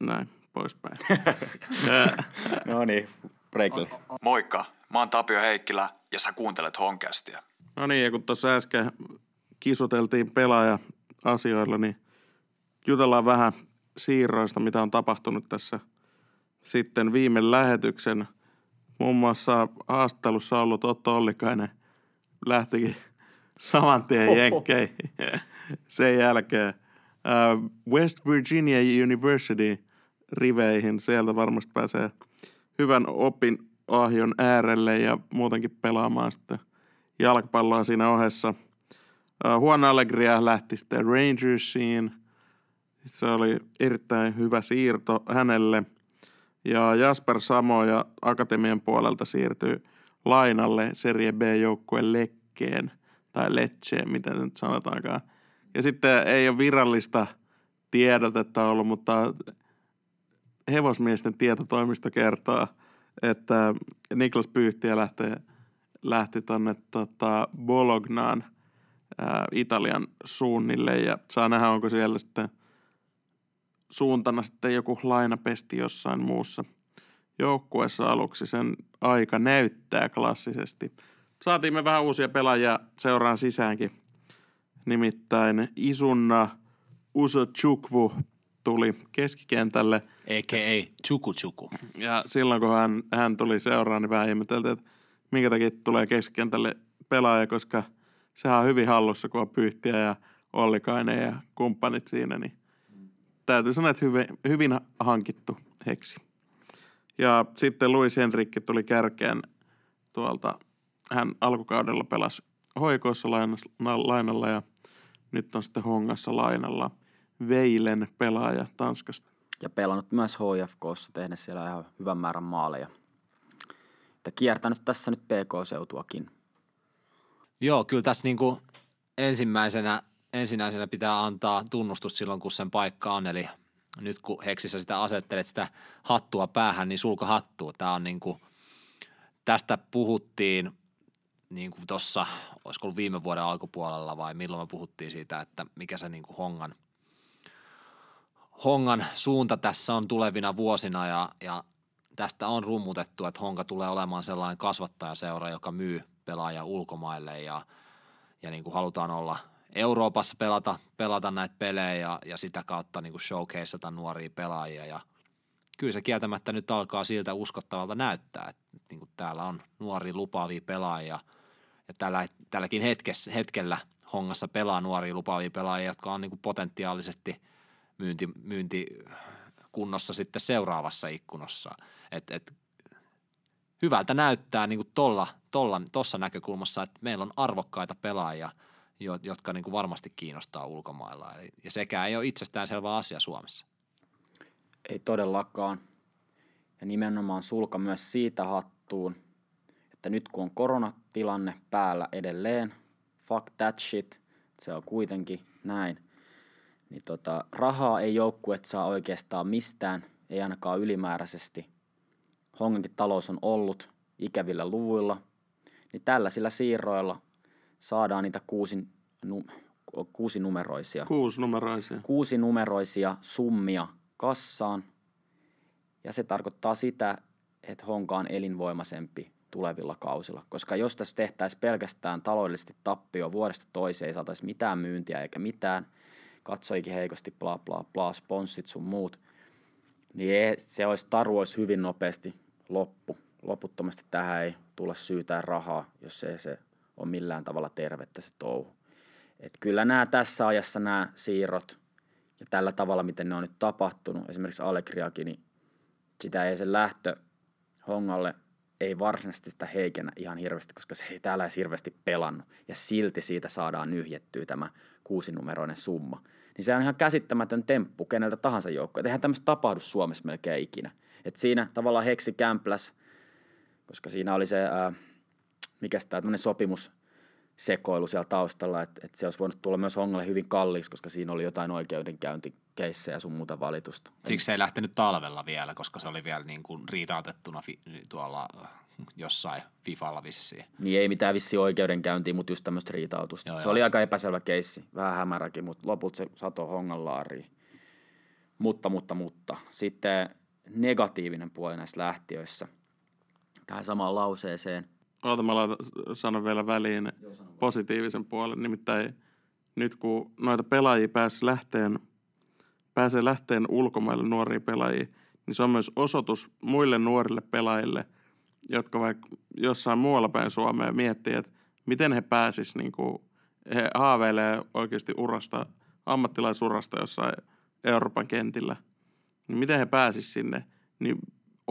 näin poispäin. No niin, breakille. Moikka, mä oon Tapio Heikkilä ja sä kuuntelet Honkästiä. no niin, ja kun tuossa äsken kisuteltiin pelaaja-asioilla, niin jutellaan vähän siirroista, mitä on tapahtunut tässä sitten viime lähetyksen. Muun muassa haastattelussa ollut Otto Ollikainen lähtikin saman tien jenkkeihin sen jälkeen. Äh, West Virginia University riveihin. Sieltä varmasti pääsee hyvän opin ahjon äärelle ja muutenkin pelaamaan sitten jalkapalloa siinä ohessa. Äh, Juan Allegria lähti sitten Rangersiin. Se oli erittäin hyvä siirto hänelle. Ja Jasper Samo ja Akatemian puolelta siirtyy lainalle Serie B-joukkueen Lekkeen tai Letseen, miten se nyt sanotaankaan. Ja sitten ei ole virallista tiedotetta ollut, mutta hevosmiesten tietotoimisto kertoo, että Niklas Pyyhtiä lähtee, lähti tonne tota, Bolognaan ää, Italian suunnille ja saa nähdä, onko siellä sitten suuntana sitten joku lainapesti jossain muussa joukkueessa aluksi. Sen aika näyttää klassisesti. Saatiin me vähän uusia pelaajia seuraan sisäänkin. Nimittäin Isunna Uso Chukwu tuli keskikentälle. A.k.a. Chuku Chuku. Ja silloin kun hän, hän tuli seuraan, niin vähän ihmeteltiin, että minkä takia tulee keskikentälle pelaaja, koska sehän on hyvin hallussa, kun on Pyyhtiä ja Ollikainen ja kumppanit siinä, niin täytyy sanoa, että hyvin, hyvin hankittu heksi. Ja sitten Luis Henrique tuli kärkeen tuolta, hän alkukaudella pelasi hoikoissa lainalla ja nyt on sitten Hongassa lainalla Veilen pelaaja Tanskasta. Ja pelannut myös HFKssa, tehnyt siellä ihan hyvän määrän maaleja. Että kiertänyt tässä nyt PK-seutuakin. Joo, kyllä tässä niin kuin ensimmäisenä, ensinnäisenä pitää antaa tunnustusta silloin, kun sen paikka on. Eli nyt kun Heksissä sitä asettelet sitä hattua päähän, niin sulka hattua. Tämä on niin kuin, tästä puhuttiin niin kuin tuossa, olisiko ollut viime vuoden alkupuolella vai milloin me puhuttiin siitä, että mikä se niin kuin hongan, hongan suunta tässä on tulevina vuosina ja, ja tästä on rummutettu, että Honka tulee olemaan sellainen kasvattajaseura, joka myy pelaajia ulkomaille ja, ja niin kuin halutaan olla Euroopassa pelata, pelata näitä pelejä ja, ja sitä kautta niin kuin showcaseata nuoria pelaajia. Ja kyllä se kieltämättä nyt alkaa siltä uskottavalta näyttää, että niin kuin täällä on nuoria lupaavia pelaajia. Ja tällä, tälläkin hetkessä, hetkellä Hongassa pelaa nuoria lupaavia pelaajia, jotka on niin kuin potentiaalisesti myynti, myynti kunnossa sitten seuraavassa ikkunassa. Et, et, hyvältä näyttää niin kuin tolla, tolla, tossa näkökulmassa, että meillä on arvokkaita pelaajia, jo, jotka niin kuin varmasti kiinnostaa ulkomailla. Eli, ja sekään ei ole itsestäänselvä asia Suomessa. Ei todellakaan. Ja nimenomaan sulka myös siitä hattuun, että nyt kun on koronatilanne päällä edelleen, fuck that shit, se on kuitenkin näin, niin tota, rahaa ei joukkuet saa oikeastaan mistään, ei ainakaan ylimääräisesti. Hongankin talous on ollut ikävillä luvuilla, niin tällaisilla siirroilla saadaan niitä kuusi, nu, kuusinumeroisia, Kuusinumeroisia. kuusinumeroisia summia kassaan. Ja se tarkoittaa sitä, että Honka on elinvoimaisempi tulevilla kausilla. Koska jos tässä tehtäisiin pelkästään taloudellisesti tappio vuodesta toiseen, ei saataisi mitään myyntiä eikä mitään, katsoikin heikosti, bla bla bla, sponssit sun muut, niin ei, se olisi, taru olisi hyvin nopeasti loppu. Loputtomasti tähän ei tulla syytään rahaa, jos ei se on millään tavalla tervettä se touhu. Et kyllä nämä tässä ajassa nämä siirrot ja tällä tavalla, miten ne on nyt tapahtunut, esimerkiksi Allegriakin, niin sitä ei sen lähtö hongalle ei varsinaisesti sitä heikennä ihan hirveästi, koska se ei täällä edes hirveästi pelannut. Ja silti siitä saadaan nyhjettyä tämä kuusinumeroinen summa. Niin se on ihan käsittämätön temppu keneltä tahansa joukkoa. Eihän tämmöistä tapahdu Suomessa melkein ikinä. Et siinä tavallaan Heksi Kämpläs, koska siinä oli se, ää, mikä tämä sopimus, sekoilu siellä taustalla, että, että se olisi voinut tulla myös Hongalle hyvin kalliiksi, koska siinä oli jotain oikeudenkäyntikeissejä ja sun muuta valitusta. Siksi se ei lähtenyt talvella vielä, koska se oli vielä niin kuin riitautettuna fi- tuolla äh, jossain Fifalla vissiin. Niin ei mitään vissi oikeudenkäyntiä, mutta just tämmöistä riitautusta. Joo, se joo. oli aika epäselvä keissi, vähän hämäräkin, mutta loput se sato Hongan laariin. Mutta, mutta, mutta. Sitten negatiivinen puoli näissä lähtiöissä. Tähän samaan lauseeseen – Oota, mä laitan, sanon vielä väliin positiivisen puolen. Nimittäin nyt kun noita pelaajia pääsee lähteen, pääsee lähteen ulkomaille nuoria pelaajia, niin se on myös osoitus muille nuorille pelaajille, jotka vaikka jossain muualla päin Suomea miettii, että miten he pääsis, niin kuin, he haaveilee oikeasti urasta, ammattilaisurasta jossain Euroopan kentillä. Niin miten he pääsis sinne, niin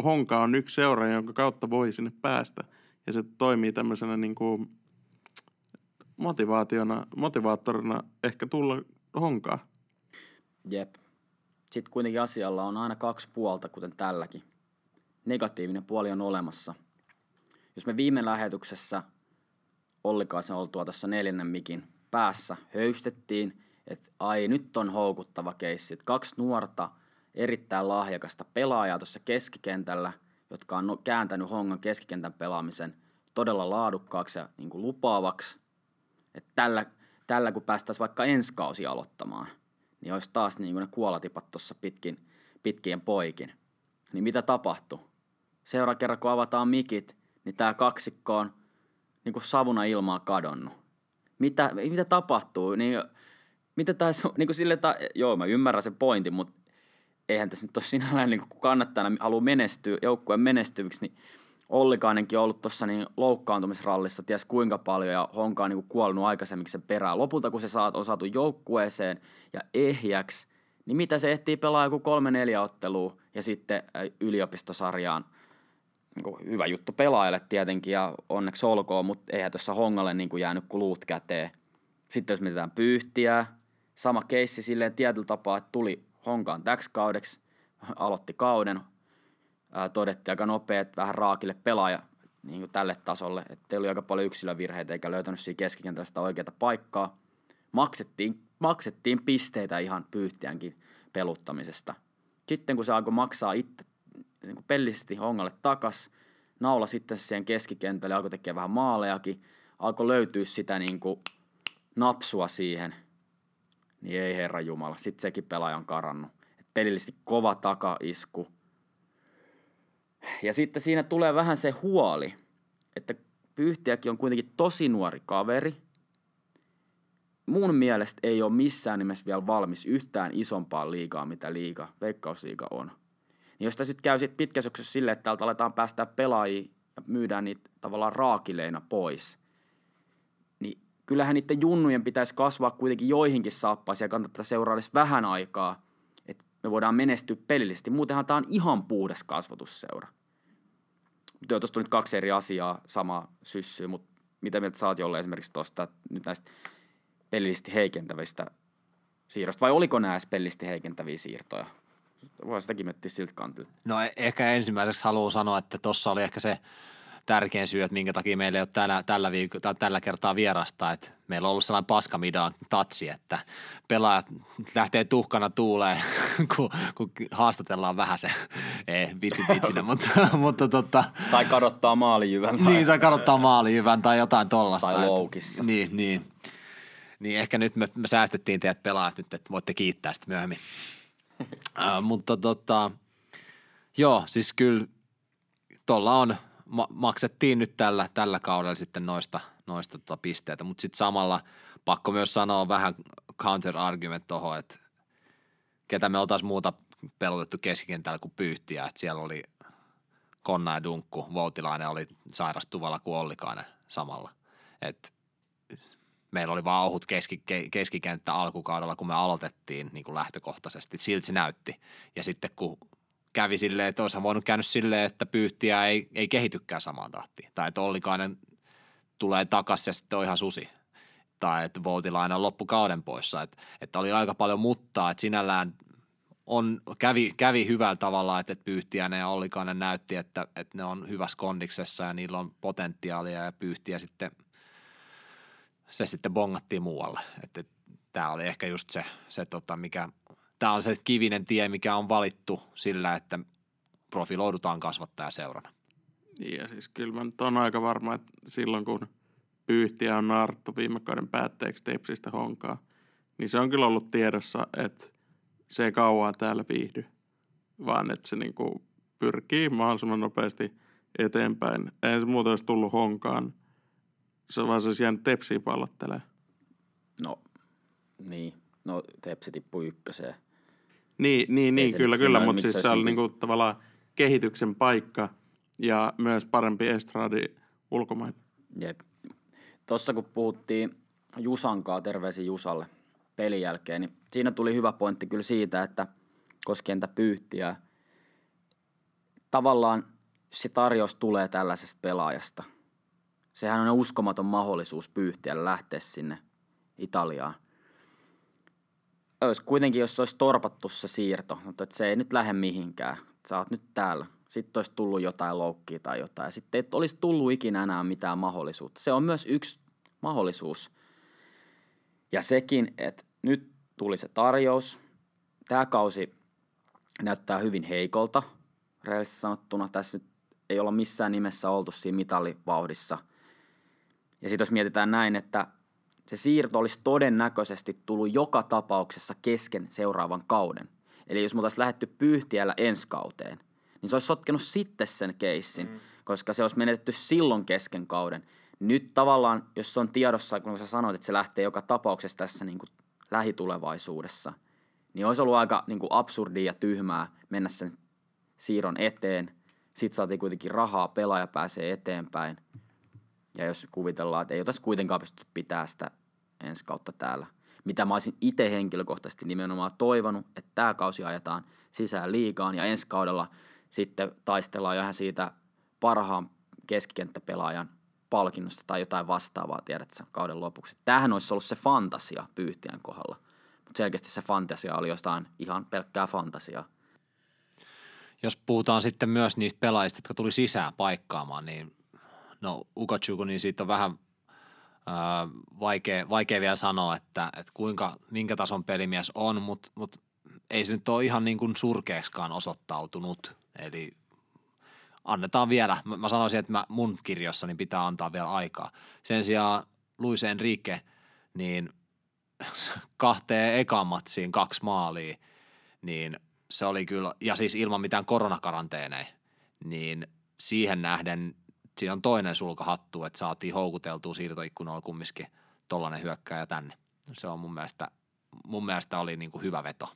Honka on yksi seura, jonka kautta voi sinne päästä – ja se toimii tämmöisenä niin kuin motivaationa, motivaattorina ehkä tulla honkaa. Jep. Sitten kuitenkin asialla on aina kaksi puolta, kuten tälläkin. Negatiivinen puoli on olemassa. Jos me viime lähetyksessä Ollikaisen oltua tässä neljännen mikin päässä höystettiin, että ai nyt on houkuttava keissi, että kaksi nuorta, erittäin lahjakasta pelaajaa tuossa keskikentällä – jotka on no, kääntänyt Hongan keskikentän pelaamisen todella laadukkaaksi ja niin kuin lupaavaksi. Että tällä, tällä, kun päästäisiin vaikka ensi kausi aloittamaan, niin olisi taas niin kuin ne kuolatipat tuossa pitkin, pitkien poikin. Niin mitä tapahtuu? Seura kerran, kun avataan mikit, niin tämä kaksikko on niin kuin savuna ilmaa kadonnut. Mitä, mitä tapahtuu? Niin, mitä taas, niin kuin sille, ta- joo, mä ymmärrän sen pointin, mutta eihän tässä nyt ole sinällään niin kun kannattajana haluaa menestyä, joukkueen menestyviksi, niin Ollikainenkin on ollut tuossa niin loukkaantumisrallissa ties kuinka paljon ja Honka on niin kuollut aikaisemmin sen perään. Lopulta kun se saat, on saatu joukkueeseen ja ehjäksi, niin mitä se ehtii pelaa joku kolme neljä ottelua ja sitten yliopistosarjaan. Niin hyvä juttu pelaajalle tietenkin ja onneksi olkoon, mutta eihän tuossa Hongalle niin kuin jäänyt kulut käteen. Sitten jos mietitään pyyhtiä, sama keissi silleen tietyllä tapaa, että tuli Honkaan täksi kaudeksi, aloitti kauden, ää, todettiin aika nopea, että vähän raakille pelaaja niin kuin tälle tasolle, että oli aika paljon yksilövirheitä eikä löytänyt siinä keskikentällä sitä oikeaa paikkaa. Maksettiin, maksettiin pisteitä ihan pyyhtiänkin peluttamisesta. Sitten kun se alkoi maksaa itse niin kuin pellisesti Hongalle takas, naula sitten siihen keskikentälle, alkoi tekemään vähän maalejakin, alkoi löytyä sitä niin kuin napsua siihen – niin ei herra Jumala. Sitten sekin pelaaja on karannut. Pelillisesti kova takaisku. Ja sitten siinä tulee vähän se huoli, että Pyhtiäkin on kuitenkin tosi nuori kaveri. Mun mielestä ei ole missään nimessä vielä valmis yhtään isompaa liigaa, mitä liiga, veikkausliiga on. Niin jos tässä nyt käy sitten pitkäsyksyssä silleen, että täältä aletaan päästä pelaajia ja myydään niitä tavallaan raakileina pois – kyllähän niiden junnujen pitäisi kasvaa kuitenkin joihinkin saappaisiin ja kannattaa seuraa edes vähän aikaa, että me voidaan menestyä pelillisesti. Muutenhan tämä on ihan puhdas kasvatusseura. Mutta tuli nyt kaksi eri asiaa, sama syssy, mutta mitä mieltä saat jolle esimerkiksi tuosta nyt näistä pelillisesti heikentävistä siirroista, vai oliko nämä pelillisesti heikentäviä siirtoja? Voi sitäkin miettiä siltä kantilta. No e- ehkä ensimmäiseksi haluan sanoa, että tuossa oli ehkä se tärkein syy, että minkä takia meillä ei ole tällä, tällä, viikolla, tällä kertaa vierasta, että meillä on ollut sellainen paskamida tatsi, että pelaajat lähtee tuhkana tuuleen, kun, kun haastatellaan vähän se, ei vitsi vitsinä, mutta, mutta tota, Tai kadottaa maalijyvän. Tai... Niin, tai kadottaa maalijyvän tai jotain tollasta. Tai loukissa. Et, niin, niin. Niin ehkä nyt me, me säästettiin teidät pelaajat nyt, että voitte kiittää sitten myöhemmin. uh, mutta tota, joo, siis kyllä tuolla on – ma- maksettiin nyt tällä, tällä kaudella sitten noista, noista tota pisteitä, mutta sitten samalla pakko myös sanoa vähän counter-argument tuohon, että ketä me oltaisiin muuta pelotettu keskikentällä kuin pyyhtiä, että siellä oli Konna ja Dunkku, Voutilainen oli sairastuvalla kuin Ollikainen samalla. Et meillä oli vaan ohut keski, keskikenttä alkukaudella, kun me aloitettiin niin kuin lähtökohtaisesti. Siltä se näytti. Ja sitten kun kävi silleen, että olisihan voinut käynyt silleen, että pyyhtiä ei, ei kehitykään samaan tahtiin. Tai että Ollikainen tulee takaisin ja sitten on ihan susi. Tai että Voutilainen on loppukauden poissa. Että, että oli aika paljon muttaa, että sinällään on, kävi, kävi hyvällä tavalla, että, että Pyyhtiäinen ja Ollikainen näytti, että, että ne on hyvässä kondiksessa ja niillä on potentiaalia ja Pyyhtiä sitten – se sitten bongattiin muualle. Että tämä oli ehkä just se, se tota, mikä, tämä on se kivinen tie, mikä on valittu sillä, että profiloidutaan kasvattajaseurana. Ja siis kyllä mä nyt on aika varma, että silloin kun pyyhtiä on naarttu viime kauden päätteeksi Tepsistä honkaa, niin se on kyllä ollut tiedossa, että se ei kauaa täällä viihdy, vaan että se niinku pyrkii mahdollisimman nopeasti eteenpäin. Ei se muuten olisi tullut honkaan – se vaan se olisi jäänyt tepsiin pallottelee. No, niin. No, tepsi tippui ykköseen. Niin, niin, niin kyllä, kyllä, mutta siis se oli niinku niin tavallaan kehityksen paikka ja myös parempi estradi ulkomailla. Jep. Tuossa kun puhuttiin Jusankaa, terveisiä Jusalle pelin jälkeen, niin siinä tuli hyvä pointti kyllä siitä, että koskien tätä pyyhtiä, tavallaan se tarjous tulee tällaisesta pelaajasta – Sehän on uskomaton mahdollisuus pyyhtiä lähteä sinne Italiaan. Olisi kuitenkin, jos olisi torpattu se siirto, mutta että se ei nyt lähde mihinkään. Sä oot nyt täällä. Sitten olisi tullut jotain loukkia tai jotain. Sitten ei olisi tullut ikinä enää mitään mahdollisuutta. Se on myös yksi mahdollisuus. Ja sekin, että nyt tuli se tarjous. Tämä kausi näyttää hyvin heikolta, rehellisesti sanottuna. Tässä nyt ei olla missään nimessä oltu siinä mitalivauhdissa – ja sitten jos mietitään näin, että se siirto olisi todennäköisesti tullut joka tapauksessa kesken seuraavan kauden. Eli jos me oltaisiin lähdetty pyyhtiällä ensi kauteen, niin se olisi sotkenut sitten sen keissin, mm. koska se olisi menetetty silloin kesken kauden. Nyt tavallaan, jos se on tiedossa, kun sä sanoit, että se lähtee joka tapauksessa tässä niin kuin lähitulevaisuudessa, niin olisi ollut aika niin kuin absurdia ja tyhmää mennä sen siirron eteen. Sitten saatiin kuitenkin rahaa, pelaaja pääsee eteenpäin – ja jos kuvitellaan, että ei oltaisi kuitenkaan pystytty pitää sitä ensi kautta täällä. Mitä mä olisin itse henkilökohtaisesti nimenomaan toivonut, että tämä kausi ajetaan sisään liigaan ja ensi kaudella sitten taistellaan ihan siitä parhaan keskikenttäpelaajan palkinnosta tai jotain vastaavaa, tiedätkö, kauden lopuksi. Tämähän olisi ollut se fantasia pyyhtien kohdalla. Mutta selkeästi se fantasia oli jostain ihan pelkkää fantasiaa. Jos puhutaan sitten myös niistä pelaajista, jotka tuli sisään paikkaamaan, niin no Ukachuku, niin siitä on vähän vaikea, vaikea vielä sanoa, että, että kuinka, minkä tason pelimies on, mutta mut ei se nyt ole ihan niin kuin surkeaksikaan osoittautunut. Eli annetaan vielä, mä, mä sanoisin, että mä, mun kirjossani pitää antaa vielä aikaa. Sen sijaan Luis Enrique, niin kahteen ekan matsiin kaksi maalia, niin se oli kyllä, ja siis ilman mitään koronakaranteeneja, niin siihen nähden siinä on toinen sulkahattu, että saatiin houkuteltua siirtoikkunalla kumminkin tollainen hyökkääjä tänne. Se on mun mielestä, mun mielestä oli niin kuin hyvä veto.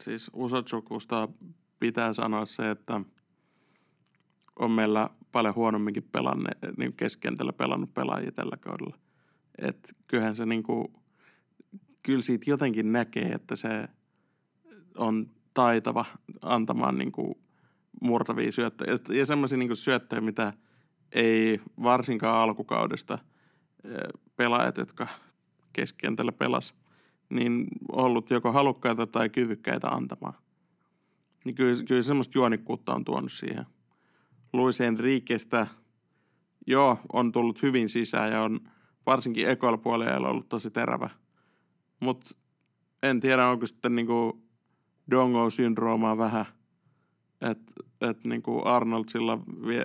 Siis Usochukusta pitää sanoa se, että on meillä paljon huonomminkin pelanne, niin keskentällä pelannut pelaajia tällä kaudella. Et kyllähän se niinku, kyllä siitä jotenkin näkee, että se on taitava antamaan niinku murtavia syöttöjä. Ja semmoisia niinku syöttöjä, mitä – ei varsinkaan alkukaudesta pelaajat, jotka keskikentällä pelas, niin ollut joko halukkaita tai kyvykkäitä antamaan. Niin kyllä, kyllä semmoista juonikkuutta on tuonut siihen. Luis Enriquestä, joo, on tullut hyvin sisään ja on varsinkin ekoilla ollut tosi terävä. Mutta en tiedä, onko sitten niinku Dongo-syndroomaa vähän – että et niinku Arnold sillä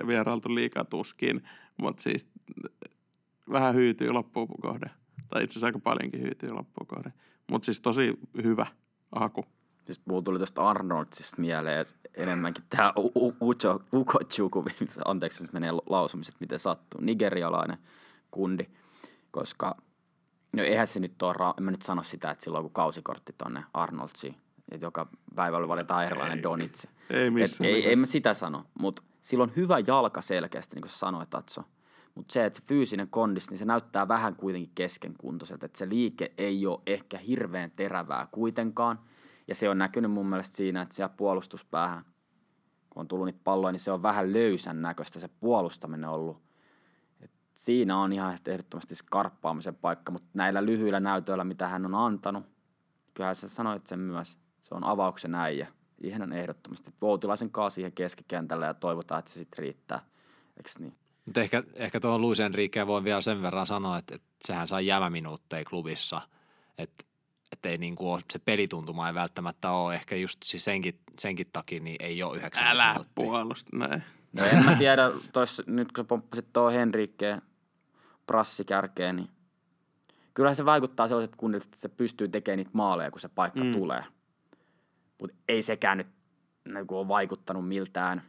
vierailtu liikaa tuskiin, mutta siis vähän hyytyy loppuun kohde. Tai itse asiassa aika paljonkin hyytyy loppuun kohde. Mutta siis tosi hyvä haku. Siis mulla tuli tuosta Arnoldsista mieleen enemmänkin tämä Ukochuku, anteeksi jos menee lausumiset, miten sattuu, nigerialainen kundi, koska no eihän se nyt ole, en mä nyt sano sitä, että silloin kun kausikortti tonne Arnoldsiin, että joka päivällä valitaan erilainen donitsi. Ei missään ei, ei nimessä. mä sitä sano, mutta sillä on hyvä jalka selkeästi, niin kuin sä sanoit, Tatso. Mutta se, että se fyysinen kondis, niin se näyttää vähän kuitenkin keskenkuntoiselta, että se liike ei ole ehkä hirveän terävää kuitenkaan. Ja se on näkynyt mun mielestä siinä, että siellä puolustuspäähän, kun on tullut niitä palloja, niin se on vähän löysän näköistä se puolustaminen ollut. Et siinä on ihan ehdottomasti skarppaamisen paikka, mutta näillä lyhyillä näytöillä, mitä hän on antanut, kyllähän sä sanoit sen myös, se on avauksen äijä. Ihan ehdottomasti. Voutilaisen kanssa siihen keskikentälle ja toivotaan, että se sitten riittää. Eiks niin? Mutta ehkä, ehkä tuohon Luis Enriqueen voin vielä sen verran sanoa, että, että sehän sai jämäminuutteja klubissa, että että ei niinku ole, se pelituntuma ei välttämättä ole, ehkä just senkin, senkin takia niin ei ole yhdeksän Älä minuuttia. puolusta näin. No en mä tiedä, tois, nyt kun sä pomppasit tuo Henrikkeen prassikärkeen, niin kyllähän se vaikuttaa sellaiset kunnilta, että se pystyy tekemään niitä maaleja, kun se paikka mm. tulee. Mutta ei sekään nyt niin ole vaikuttanut miltään,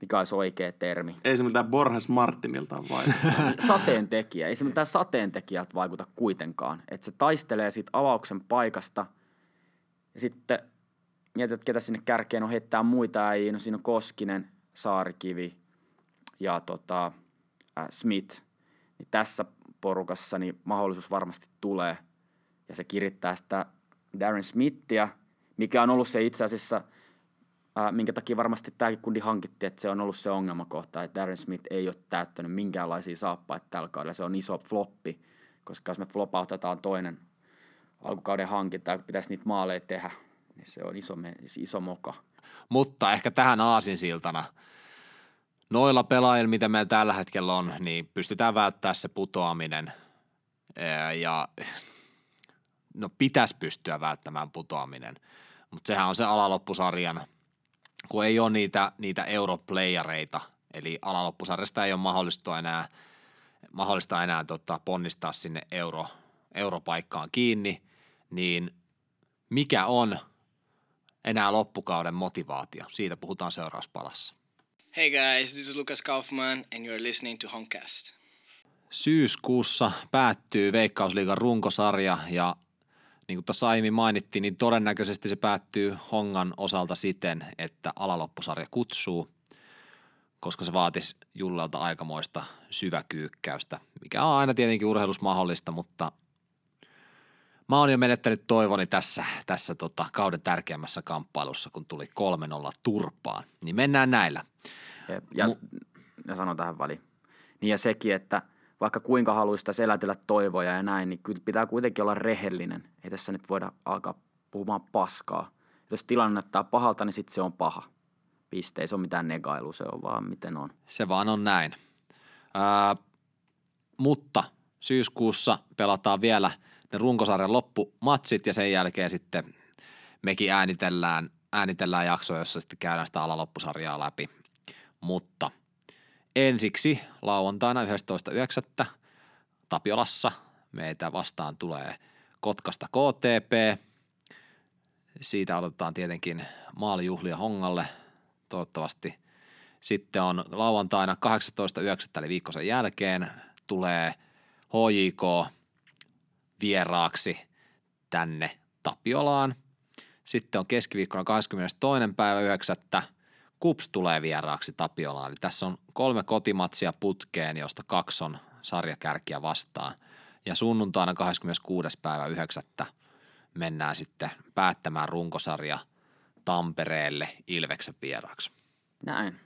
mikä olisi oikea termi. Ei se mitään Borges Martinilta vaikuttanut. Sateentekijä. Ei se mitään sateentekijältä vaikuta kuitenkaan. Että se taistelee siitä avauksen paikasta ja sitten mietit, että ketä sinne kärkeen on heittää muita äijä. No siinä on Koskinen, Saarikivi ja tota, äh, Smith. Niin tässä porukassa niin mahdollisuus varmasti tulee. Ja se kirittää sitä Darren Smithia, mikä on ollut se itse asiassa, ää, minkä takia varmasti tämäkin kundi hankittiin, että se on ollut se ongelmakohta, että Darren Smith ei ole täyttänyt minkäänlaisia saappaita tällä kaudella. Se on iso floppi, koska jos me flopautetaan toinen alkukauden hankinta pitäisi niitä maaleja tehdä, niin se on iso, iso moka. Mutta ehkä tähän aasinsiltana noilla pelaajilla, mitä meillä tällä hetkellä on, niin pystytään välttämään se putoaminen ja no pitäisi pystyä välttämään putoaminen, mutta sehän on se alaloppusarjan, kun ei ole niitä, niitä europlayereita, eli alaloppusarjasta ei ole mahdollista enää, mahdollista enää tota, ponnistaa sinne euro, europaikkaan kiinni, niin mikä on enää loppukauden motivaatio? Siitä puhutaan seuraavassa palassa. Hey guys, this is Lucas Kaufman and you're listening to Honcast. Syyskuussa päättyy Veikkausliigan runkosarja ja niin kuin tuossa aiemmin mainittiin, niin todennäköisesti se päättyy Hongan osalta siten, että alaloppusarja kutsuu, koska se vaatisi Jullalta aikamoista syväkyykkäystä, mikä on aina tietenkin urheilus mahdollista, mutta mä oon jo menettänyt toivoni tässä, tässä tota kauden tärkeimmässä kamppailussa, kun tuli 3-0 turpaan. Niin mennään näillä. Jep. Ja, Mu- ja sanon tähän väliin. Niin ja sekin, että vaikka kuinka haluaisi selätellä toivoja ja näin, niin kyllä pitää kuitenkin olla rehellinen. Ei tässä nyt voida alkaa puhumaan paskaa. Jos tilanne näyttää pahalta, niin sitten se on paha. Piste. Ei se ole mitään negailu, se on vaan miten on. Se vaan on näin. Ää, mutta syyskuussa pelataan vielä ne runkosarjan loppumatsit ja sen jälkeen sitten mekin äänitellään, äänitellään jaksoa, jossa sitten käydään sitä alaloppusarjaa läpi. Mutta ensiksi lauantaina 11.9. Tapiolassa meitä vastaan tulee Kotkasta KTP. Siitä odotetaan tietenkin maalijuhlia Hongalle toivottavasti. Sitten on lauantaina 18.9. eli viikkosen jälkeen tulee HJK vieraaksi tänne Tapiolaan. Sitten on keskiviikkona 22. päivä 9. Kups tulee vieraaksi Tapiolaan. Eli tässä on kolme kotimatsia putkeen, josta kaksi on sarjakärkiä vastaan. Ja sunnuntaina 26. päivä 9. mennään sitten päättämään runkosarja Tampereelle Ilveksen vieraaksi. Näin.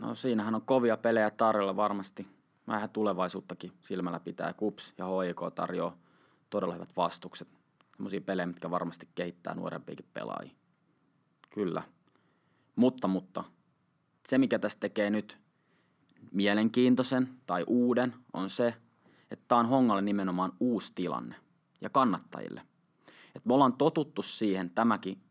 No siinähän on kovia pelejä tarjolla varmasti. Vähän tulevaisuuttakin silmällä pitää. Kups ja HIK tarjoaa todella hyvät vastukset. Sellaisia pelejä, mitkä varmasti kehittää nuorempiakin pelaajia. Kyllä. Mutta, mutta se, mikä tästä tekee nyt mielenkiintoisen tai uuden, on se, että tämä on Hongalle nimenomaan uusi tilanne ja kannattajille. Et me ollaan totuttu siihen, tämäkin,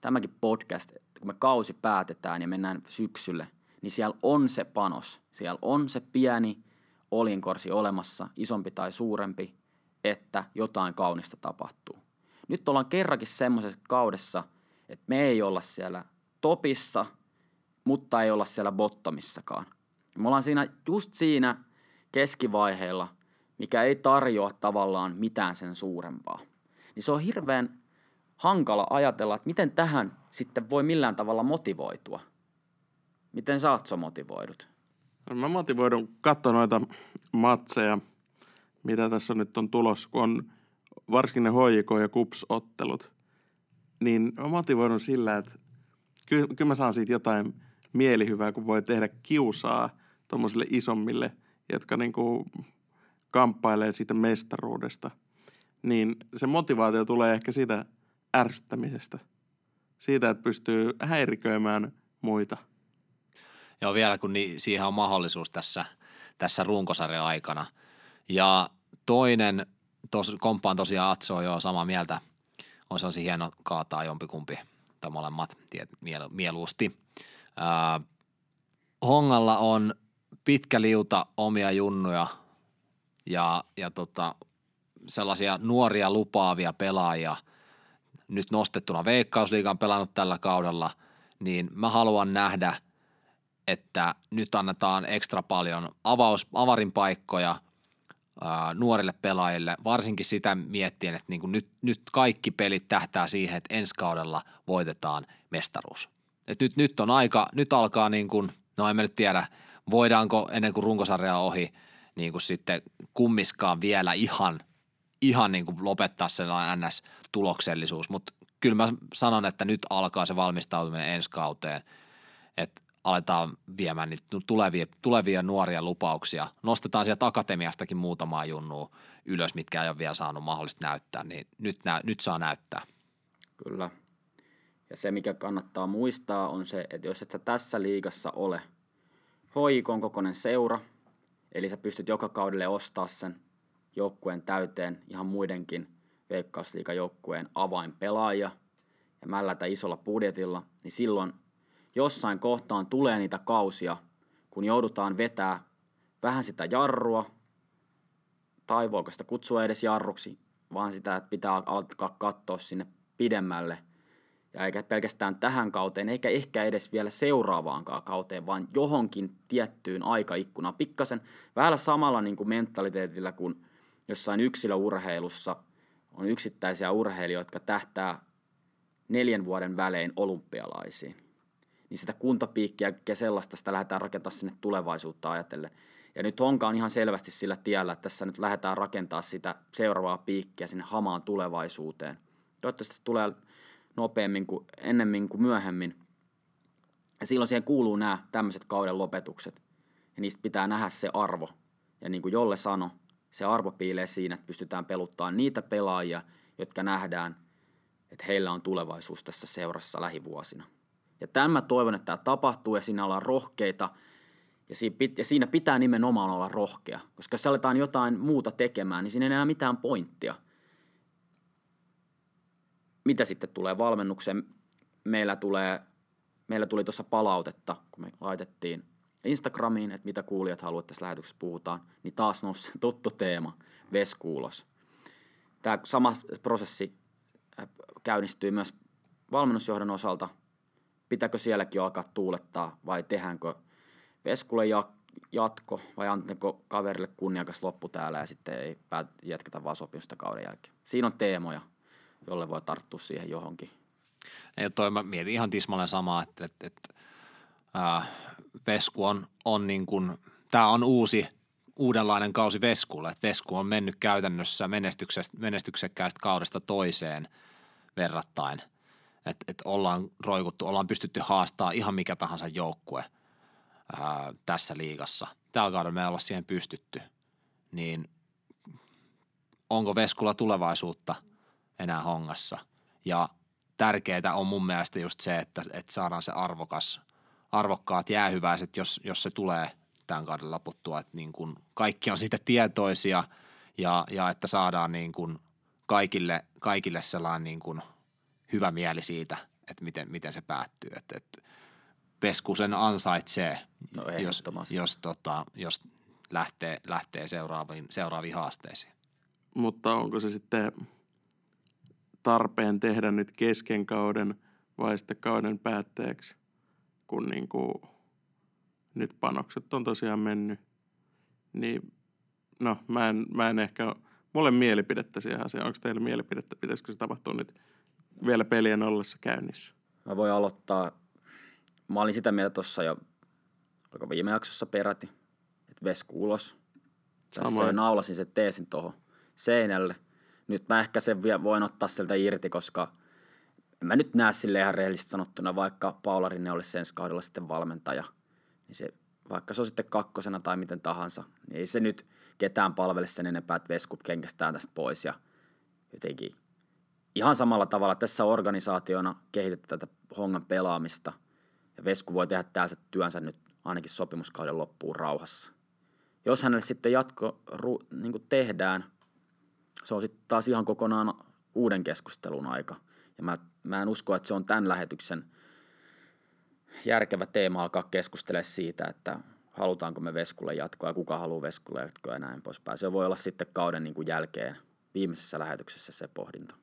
tämäkin podcast, kun me kausi päätetään ja mennään syksylle, niin siellä on se panos, siellä on se pieni olinkorsi olemassa, isompi tai suurempi, että jotain kaunista tapahtuu. Nyt ollaan kerrankin semmoisessa kaudessa, että me ei olla siellä topissa, mutta ei olla siellä bottomissakaan. Me ollaan siinä, just siinä keskivaiheella, mikä ei tarjoa tavallaan mitään sen suurempaa. Niin se on hirveän hankala ajatella, että miten tähän sitten voi millään tavalla motivoitua. Miten sä oot motivoidut? Mä motivoidun katsoa noita matseja, mitä tässä nyt on tulossa, kun on varsinkin ne HJK ja KUPS-ottelut. Niin mä motivoidun sillä, että kyllä mä saan siitä jotain mielihyvää, kun voi tehdä kiusaa tuommoisille isommille, jotka niinku kamppailee siitä mestaruudesta. Niin se motivaatio tulee ehkä siitä ärsyttämisestä. Siitä, että pystyy häiriköimään muita – Joo, vielä kun niin, siihen on mahdollisuus tässä, tässä runkosarjan aikana. Ja toinen, tos, komppaan tosiaan Atso jo samaa mieltä, on sellaisia hieno kaataa jompikumpi tai molemmat tiet, miel, mieluusti. Ää, Hongalla on pitkä liuta omia junnuja ja, ja tota, sellaisia nuoria lupaavia pelaajia nyt nostettuna Veikkausliigan pelannut tällä kaudella, niin mä haluan nähdä – että nyt annetaan ekstra paljon avaus, avarin paikkoja ää, nuorille pelaajille, varsinkin sitä miettien, että niin nyt, nyt kaikki pelit tähtää siihen, että ensi kaudella voitetaan mestaruus. Et nyt, nyt on aika, nyt alkaa niin kuin, no en mä nyt tiedä, voidaanko ennen kuin runkosarja on ohi, niin kuin sitten kummiskaan vielä ihan, ihan niin kuin lopettaa sellainen NS-tuloksellisuus, mutta kyllä mä sanon, että nyt alkaa se valmistautuminen ensi kauteen, että aletaan viemään niitä tulevia, tulevia nuoria lupauksia. Nostetaan sieltä akatemiastakin muutamaa junnua ylös, mitkä ei ole vielä saanut mahdollista näyttää, niin nyt, nä, nyt saa näyttää. Kyllä. Ja se, mikä kannattaa muistaa, on se, että jos et sä tässä liigassa ole hoikon kokoinen seura, eli sä pystyt joka kaudelle ostaa sen joukkueen täyteen ihan muidenkin veikkausliigajoukkueen avainpelaajia ja mällätä isolla budjetilla, niin silloin jossain kohtaan tulee niitä kausia, kun joudutaan vetää vähän sitä jarrua, tai voiko sitä kutsua edes jarruksi, vaan sitä, että pitää alkaa katsoa sinne pidemmälle. Ja eikä pelkästään tähän kauteen, eikä ehkä edes vielä seuraavaankaan kauteen, vaan johonkin tiettyyn aikaikkunaan. Pikkasen vähän samalla niin kuin mentaliteetillä kuin jossain yksilöurheilussa on yksittäisiä urheilijoita, jotka tähtää neljän vuoden välein olympialaisiin niin sitä kuntapiikkiä ja sellaista sitä lähdetään rakentamaan sinne tulevaisuutta ajatellen. Ja nyt Honka on ihan selvästi sillä tiellä, että tässä nyt lähdetään rakentaa sitä seuraavaa piikkiä sinne hamaan tulevaisuuteen. Toivottavasti se tulee nopeammin kuin ennemmin kuin myöhemmin. Ja silloin siihen kuuluu nämä tämmöiset kauden lopetukset. Ja niistä pitää nähdä se arvo. Ja niin kuin Jolle sanoi, se arvo piilee siinä, että pystytään peluttamaan niitä pelaajia, jotka nähdään, että heillä on tulevaisuus tässä seurassa lähivuosina. Ja tämä toivon, että tämä tapahtuu ja siinä ollaan rohkeita. Ja siinä pitää nimenomaan olla rohkea, koska jos aletaan jotain muuta tekemään, niin siinä ei enää mitään pointtia. Mitä sitten tulee valmennukseen? Meillä, tulee, meillä tuli tuossa palautetta, kun me laitettiin Instagramiin, että mitä kuulijat haluavat tässä lähetyksessä puhutaan, niin taas nousi tuttu teema, veskuulos. Tämä sama prosessi äh, käynnistyy myös valmennusjohdon osalta – pitääkö sielläkin alkaa tuulettaa vai tehdäänkö Veskulle jatko vai annetaanko kaverille kunniakas loppu täällä ja sitten ei jatketa vaan sopimusta kauden jälkeen. Siinä on teemoja, jolle voi tarttua siihen johonkin. Ja toi mä mietin ihan tismalleen samaa, että, että, että ää, Vesku on, on niin kuin, tämä on uusi, uudenlainen kausi Veskulle. Että Vesku on mennyt käytännössä menestyksekkäästä kaudesta toiseen verrattain – että et ollaan roikuttu, ollaan pystytty haastaa ihan mikä tahansa joukkue ää, tässä liigassa. Tällä kaudella me olla siihen pystytty, niin onko Veskulla tulevaisuutta enää hongassa? Ja tärkeää on mun mielestä just se, että, että saadaan se arvokas, arvokkaat jäähyväiset, jos, jos se tulee tämän kauden loputtua, että niin kuin kaikki on siitä tietoisia ja, ja että saadaan niin kuin kaikille, kaikille sellainen niin kuin – hyvä mieli siitä, että miten, miten se päättyy. Että, että Pesku sen ansaitsee, no jos, jos, tota, jos lähtee, lähtee seuraaviin, seuraaviin haasteisiin. Mutta onko se sitten tarpeen tehdä nyt kesken kauden vai sitten kauden päätteeksi, kun niin kuin nyt panokset on tosiaan mennyt. Niin no, mä en, mä en ehkä, mulle mielipidettä siihen asiaan. Onko teillä mielipidettä, pitäisikö se tapahtua nyt vielä pelien ollessa käynnissä? Mä voin aloittaa. Mä olin sitä mieltä tuossa jo, oliko viime jaksossa peräti, että Vesku ulos. Tässä Samoin. naulasin sen teesin tuohon seinälle. Nyt mä ehkä sen vielä voin ottaa sieltä irti, koska en mä nyt näe sille ihan rehellisesti sanottuna, vaikka Paula Rinne olisi ensi kaudella sitten valmentaja, niin se, vaikka se on sitten kakkosena tai miten tahansa, niin ei se nyt ketään palvele sen enempää, että Vesku kenkästään tästä pois ja jotenkin ihan samalla tavalla tässä organisaationa kehitetään tätä hongan pelaamista ja Vesku voi tehdä täältä työnsä nyt ainakin sopimuskauden loppuun rauhassa. Jos hänelle sitten jatko ru, niin tehdään, se on sitten taas ihan kokonaan uuden keskustelun aika. Ja mä, mä en usko, että se on tämän lähetyksen järkevä teema alkaa keskustella siitä, että halutaanko me Veskulle jatkoa ja kuka haluaa Veskulle jatkoa ja näin poispäin. Se voi olla sitten kauden niin kuin jälkeen viimeisessä lähetyksessä se pohdinta.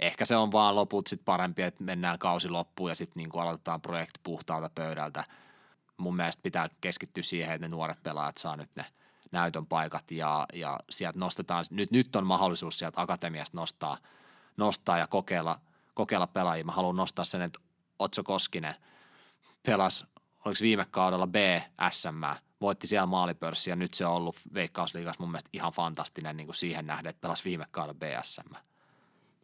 Ehkä se on vaan loput sitten parempi, että mennään kausi loppuun ja sitten niinku aloitetaan projekti puhtaalta pöydältä. Mun mielestä pitää keskittyä siihen, että ne nuoret pelaajat saa nyt ne näytön paikat ja, ja sieltä nostetaan, nyt, nyt on mahdollisuus sieltä akatemiasta nostaa, nostaa ja kokeilla, kokeilla pelaajia. Mä haluan nostaa sen, että Otso Koskinen pelasi, oliko viime kaudella BSM, voitti siellä maalipörssi ja nyt se on ollut Veikkausliigassa mun mielestä ihan fantastinen niin kuin siihen nähden, että pelasi viime kaudella BSM.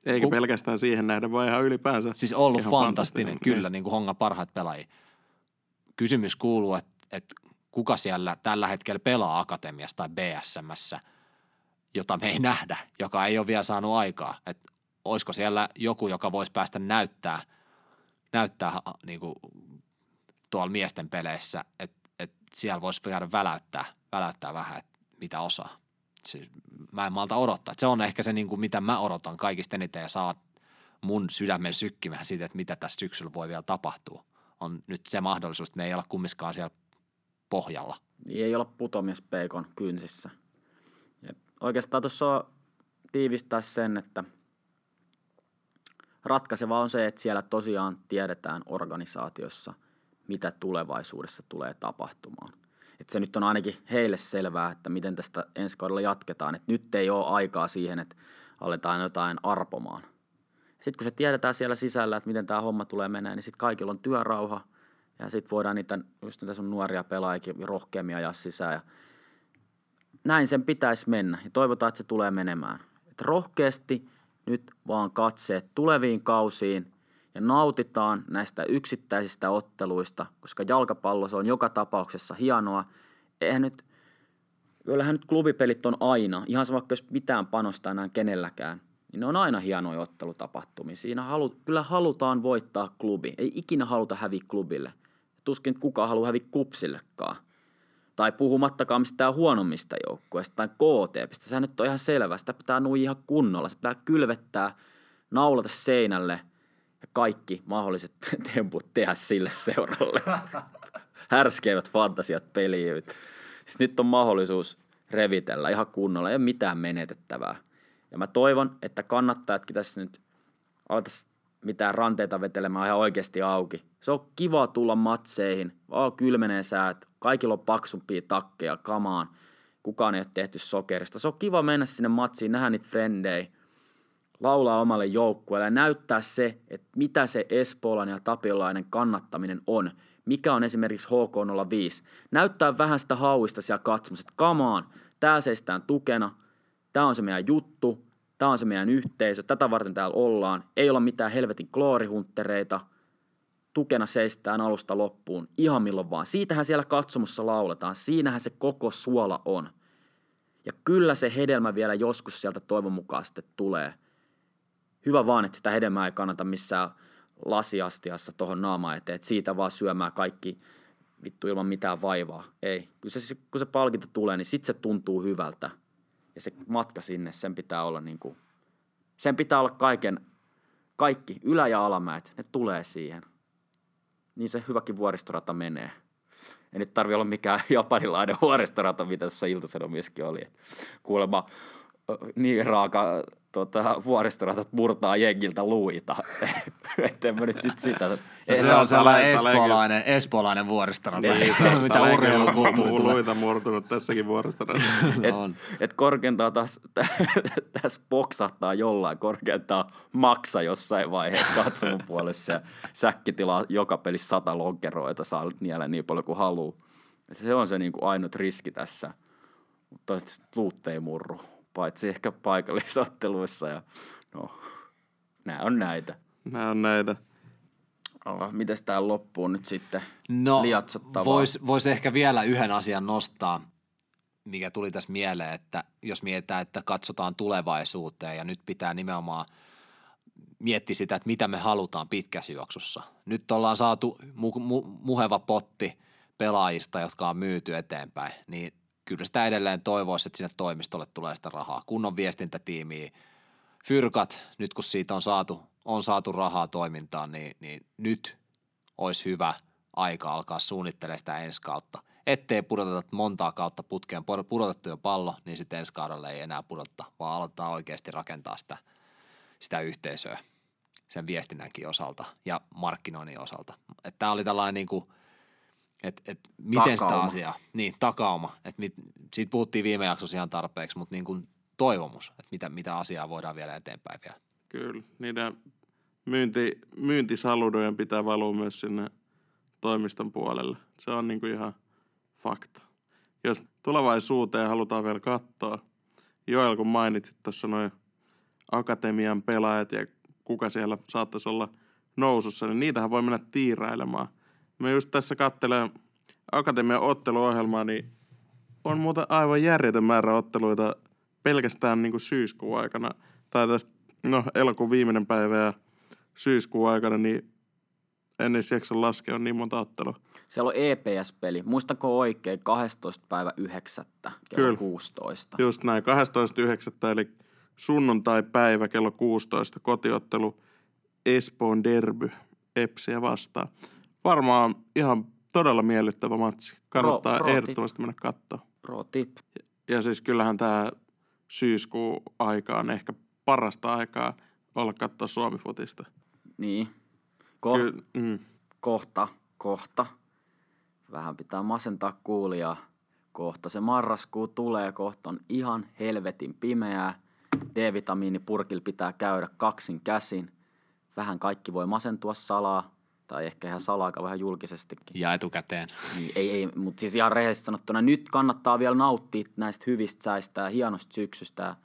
Eikä Ku- pelkästään siihen nähden, vaan ihan ylipäänsä. Siis ollut fantastinen, fantastinen, kyllä, niin kuin Hongan parhaat pelaajia. Kysymys kuuluu, että, että kuka siellä tällä hetkellä pelaa Akatemiassa tai BSMssä, jota me ei nähdä, joka ei ole vielä saanut aikaa. Että olisiko siellä joku, joka voisi päästä näyttää, näyttää niin kuin tuolla miesten peleissä, että, että siellä voisi käydä väläyttää, väläyttää vähän, että mitä osaa. Siis, mä en malta odottaa. Et se on ehkä se, niin kuin, mitä mä odotan kaikista eniten ja saa mun sydämen sykkimään siitä, että mitä tässä syksyllä voi vielä tapahtua. On nyt se mahdollisuus, että me ei olla kummiskaan siellä pohjalla. Niin ei olla putomies peikon kynsissä. Ja oikeastaan tuossa on tiivistää sen, että ratkaiseva on se, että siellä tosiaan tiedetään organisaatiossa, mitä tulevaisuudessa tulee tapahtumaan. Et se nyt on ainakin heille selvää, että miten tästä ensi kaudella jatketaan. Et nyt ei ole aikaa siihen, että aletaan jotain arpomaan. Sitten kun se tiedetään siellä sisällä, että miten tämä homma tulee menemään, niin sitten kaikilla on työrauha ja sitten voidaan niitä, just niitä sun nuoria pelaajia rohkeammin ajaa sisään. Ja näin sen pitäisi mennä ja toivotaan, että se tulee menemään. Et rohkeasti nyt vaan katseet tuleviin kausiin ja nautitaan näistä yksittäisistä otteluista, koska jalkapallo se on joka tapauksessa hienoa. Eihän nyt, kyllähän nyt klubipelit on aina, ihan sama vaikka jos mitään panostaa enää kenelläkään, niin ne on aina hienoja ottelutapahtumia. Siinä halu, kyllä halutaan voittaa klubi, ei ikinä haluta häviä klubille. Tuskin kukaan haluaa häviä kupsillekaan. Tai puhumattakaan mistään huonommista joukkueista tai KTPistä. Sehän nyt on ihan selvä. Sitä pitää nui ihan kunnolla. Se pitää kylvettää, naulata seinälle ja kaikki mahdolliset temput tehdä sille seuralle. Härskeimmät fantasiat peliin. Siis nyt on mahdollisuus revitellä ihan kunnolla. Ei ole mitään menetettävää. Ja mä toivon, että kannattajatkin tässä nyt alettaisiin mitään ranteita vetelemään ihan oikeasti auki. Se on kiva tulla matseihin, vaan kylmenee säät, kaikilla on paksumpia takkeja, kamaan, kukaan ei ole tehty sokerista. Se on kiva mennä sinne matsiin, nähdä niitä frendejä, laulaa omalle joukkueelle ja näyttää se, että mitä se Espoolainen ja Tapiolainen kannattaminen on. Mikä on esimerkiksi HK05. Näyttää vähän sitä hauista siellä katsomassa, että kamaan, tää seistään tukena, tää on se meidän juttu, tää on se meidän yhteisö, tätä varten täällä ollaan. Ei olla mitään helvetin kloorihunttereita, tukena seistään alusta loppuun, ihan milloin vaan. Siitähän siellä katsomussa lauletaan, siinähän se koko suola on. Ja kyllä se hedelmä vielä joskus sieltä toivon mukaan sitten tulee. Hyvä vaan, että sitä hedelmää ei kannata missään lasiastiassa tuohon naamaan eteen, että siitä vaan syömään kaikki vittu ilman mitään vaivaa. Ei. Kyllä se, kun se palkinto tulee, niin sitten se tuntuu hyvältä. Ja se matka sinne, sen pitää olla niin kuin, sen pitää olla kaiken, kaikki, ylä- ja alamäet, ne tulee siihen. Niin se hyväkin vuoristorata menee. Ei nyt tarvi olla mikään japanilainen vuoristorata, mitä tuossa iltasanomissakin oli. Kuulemma niin raaka tota, vuoristoratat murtaa jengiltä luita. että en mä nyt sit sitä. No se on sellainen espoolainen, espoolainen vuoristorata, Niin, mitä urheilukulttuuri tulee. Luita murtunut tässäkin vuorosta. Et, On. et korkeintaan taas, tässä poksahtaa jollain, korkeintaan maksa jossain vaiheessa katsomon puolessa ja säkki tilaa joka pelissä sata lonkeroita, saa niellä niin paljon kuin haluaa. Et se on se niinku ainut riski tässä, mutta toivottavasti luut ei murru, paitsi ehkä paikallisotteluissa ja no, nämä on näitä. Nämä on näitä. Oh, mites tää loppuu nyt sitten? No, liatsottavaa? voisi vois ehkä vielä yhden asian nostaa, mikä tuli tässä mieleen, että jos mietitään, että katsotaan tulevaisuuteen ja nyt pitää nimenomaan miettiä sitä, että mitä me halutaan pitkässä juoksussa. Nyt ollaan saatu mu- mu- muheva potti pelaajista, jotka on myyty eteenpäin, niin kyllä sitä edelleen toivoisi, että sinne toimistolle tulee sitä rahaa. Kunnon viestintätiimiä, fyrkat, nyt kun siitä on saatu, on saatu rahaa toimintaan, niin, niin nyt olisi hyvä aika alkaa suunnittelemaan sitä ensi kautta. Ettei pudoteta montaa kautta putkeen pud- pudotettu jo pallo, niin sitten ensi kaudella ei enää pudottaa, vaan aletaan oikeasti rakentaa sitä, sitä yhteisöä sen viestinnänkin osalta ja markkinoinnin osalta. Tämä oli tällainen niin kuin, että et miten sitä Takauma. asiaa, niin takauma, että mit, siitä puhuttiin viime jaksossa ihan tarpeeksi, mutta niin kuin toivomus, että mitä, mitä asiaa voidaan vielä eteenpäin vielä. Kyllä. Niiden myynti, myyntisaludojen pitää valua myös sinne toimiston puolelle. Se on niinku ihan fakta. Jos tulevaisuuteen halutaan vielä katsoa, Joel kun mainitsit tuossa noin akatemian pelaajat ja kuka siellä saattaisi olla nousussa, niin niitähän voi mennä tiirailemaan. Mä just tässä katselen akatemian otteluohjelmaa, niin on muuten aivan järjetön määrä otteluita pelkästään niin kuin syyskuun aikana. Tai tästä, no elokuun viimeinen päivä ja syyskuun aikana, niin en edes jaksa laskea, on niin monta ottelua. Siellä on EPS-peli. Muistako oikein 12. päivä 9. kello Kyllä. 16. Just näin, 12.9. eli sunnuntai-päivä kello 16 kotiottelu Espoon derby Epsiä vastaan. Varmaan ihan todella miellyttävä matsi. Kannattaa pro tip. ehdottomasti mennä katsoa. Pro tip. Ja siis kyllähän tämä syyskuun aika on ehkä parasta aikaa olla katsoa Suomi-futista. Niin. Ko- Kyllä, mm, kohta, kohta. Vähän pitää masentaa kuulijaa. Kohta se marraskuu tulee, kohta on ihan helvetin pimeää. D-vitamiinipurkilla pitää käydä kaksin käsin. Vähän kaikki voi masentua salaa, tai ehkä ihan salaakaan vähän julkisestikin. Ja etukäteen. Niin, ei, ei, mutta siis ihan rehellisesti sanottuna nyt kannattaa vielä nauttia näistä hyvistä säistä ja hienosta syksystä. Ja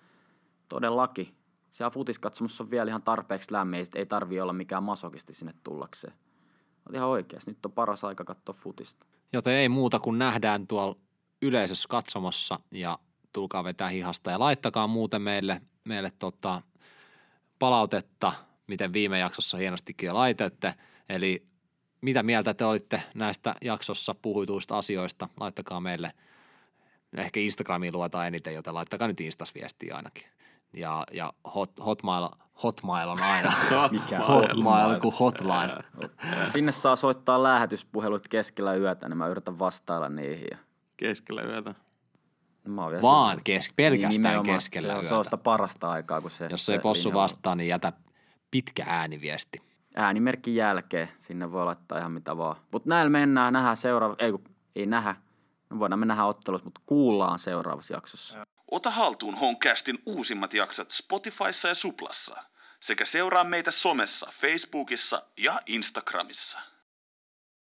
todellakin. Siellä futiskatsomussa on vielä ihan tarpeeksi lämmin, ei, tarvii olla mikään masokisti sinne tullakseen. Oot ihan oikeas, nyt on paras aika katsoa futista. Joten ei muuta kuin nähdään tuolla yleisössä katsomossa ja tulkaa vetää hihasta ja laittakaa muuten meille, meille tota palautetta, miten viime jaksossa hienostikin jo laitette. Eli mitä mieltä te olitte näistä jaksossa puhutuista asioista, laittakaa meille. Ehkä Instagramiin luetaan eniten, joten laittakaa nyt Instas viestiä ainakin. Ja, ja hot, hotmail, hotmail on aina. Mikä hotmail kuin hotline. Sinne saa soittaa lähetyspuhelut keskellä yötä, niin mä yritän vastailla niihin. Keskellä yötä. mä oon vielä Vaan kes, pelkästään nimenomaan, keskellä se on, yötä. se on sitä parasta aikaa, kun se Jos se ei possu vastaa, niin jätä pitkä ääniviesti. Äänimerkin jälkeen. Sinne voi laittaa ihan mitä vaan. Mutta näillä mennään, nähdään seuraava, ei kun, ei nähdä. No voidaan me nähdä ottelut, mutta kuullaan seuraavassa jaksossa. Ota haltuun Honcastin uusimmat jaksot Spotifyssa ja Suplassa. Sekä seuraa meitä somessa, Facebookissa ja Instagramissa.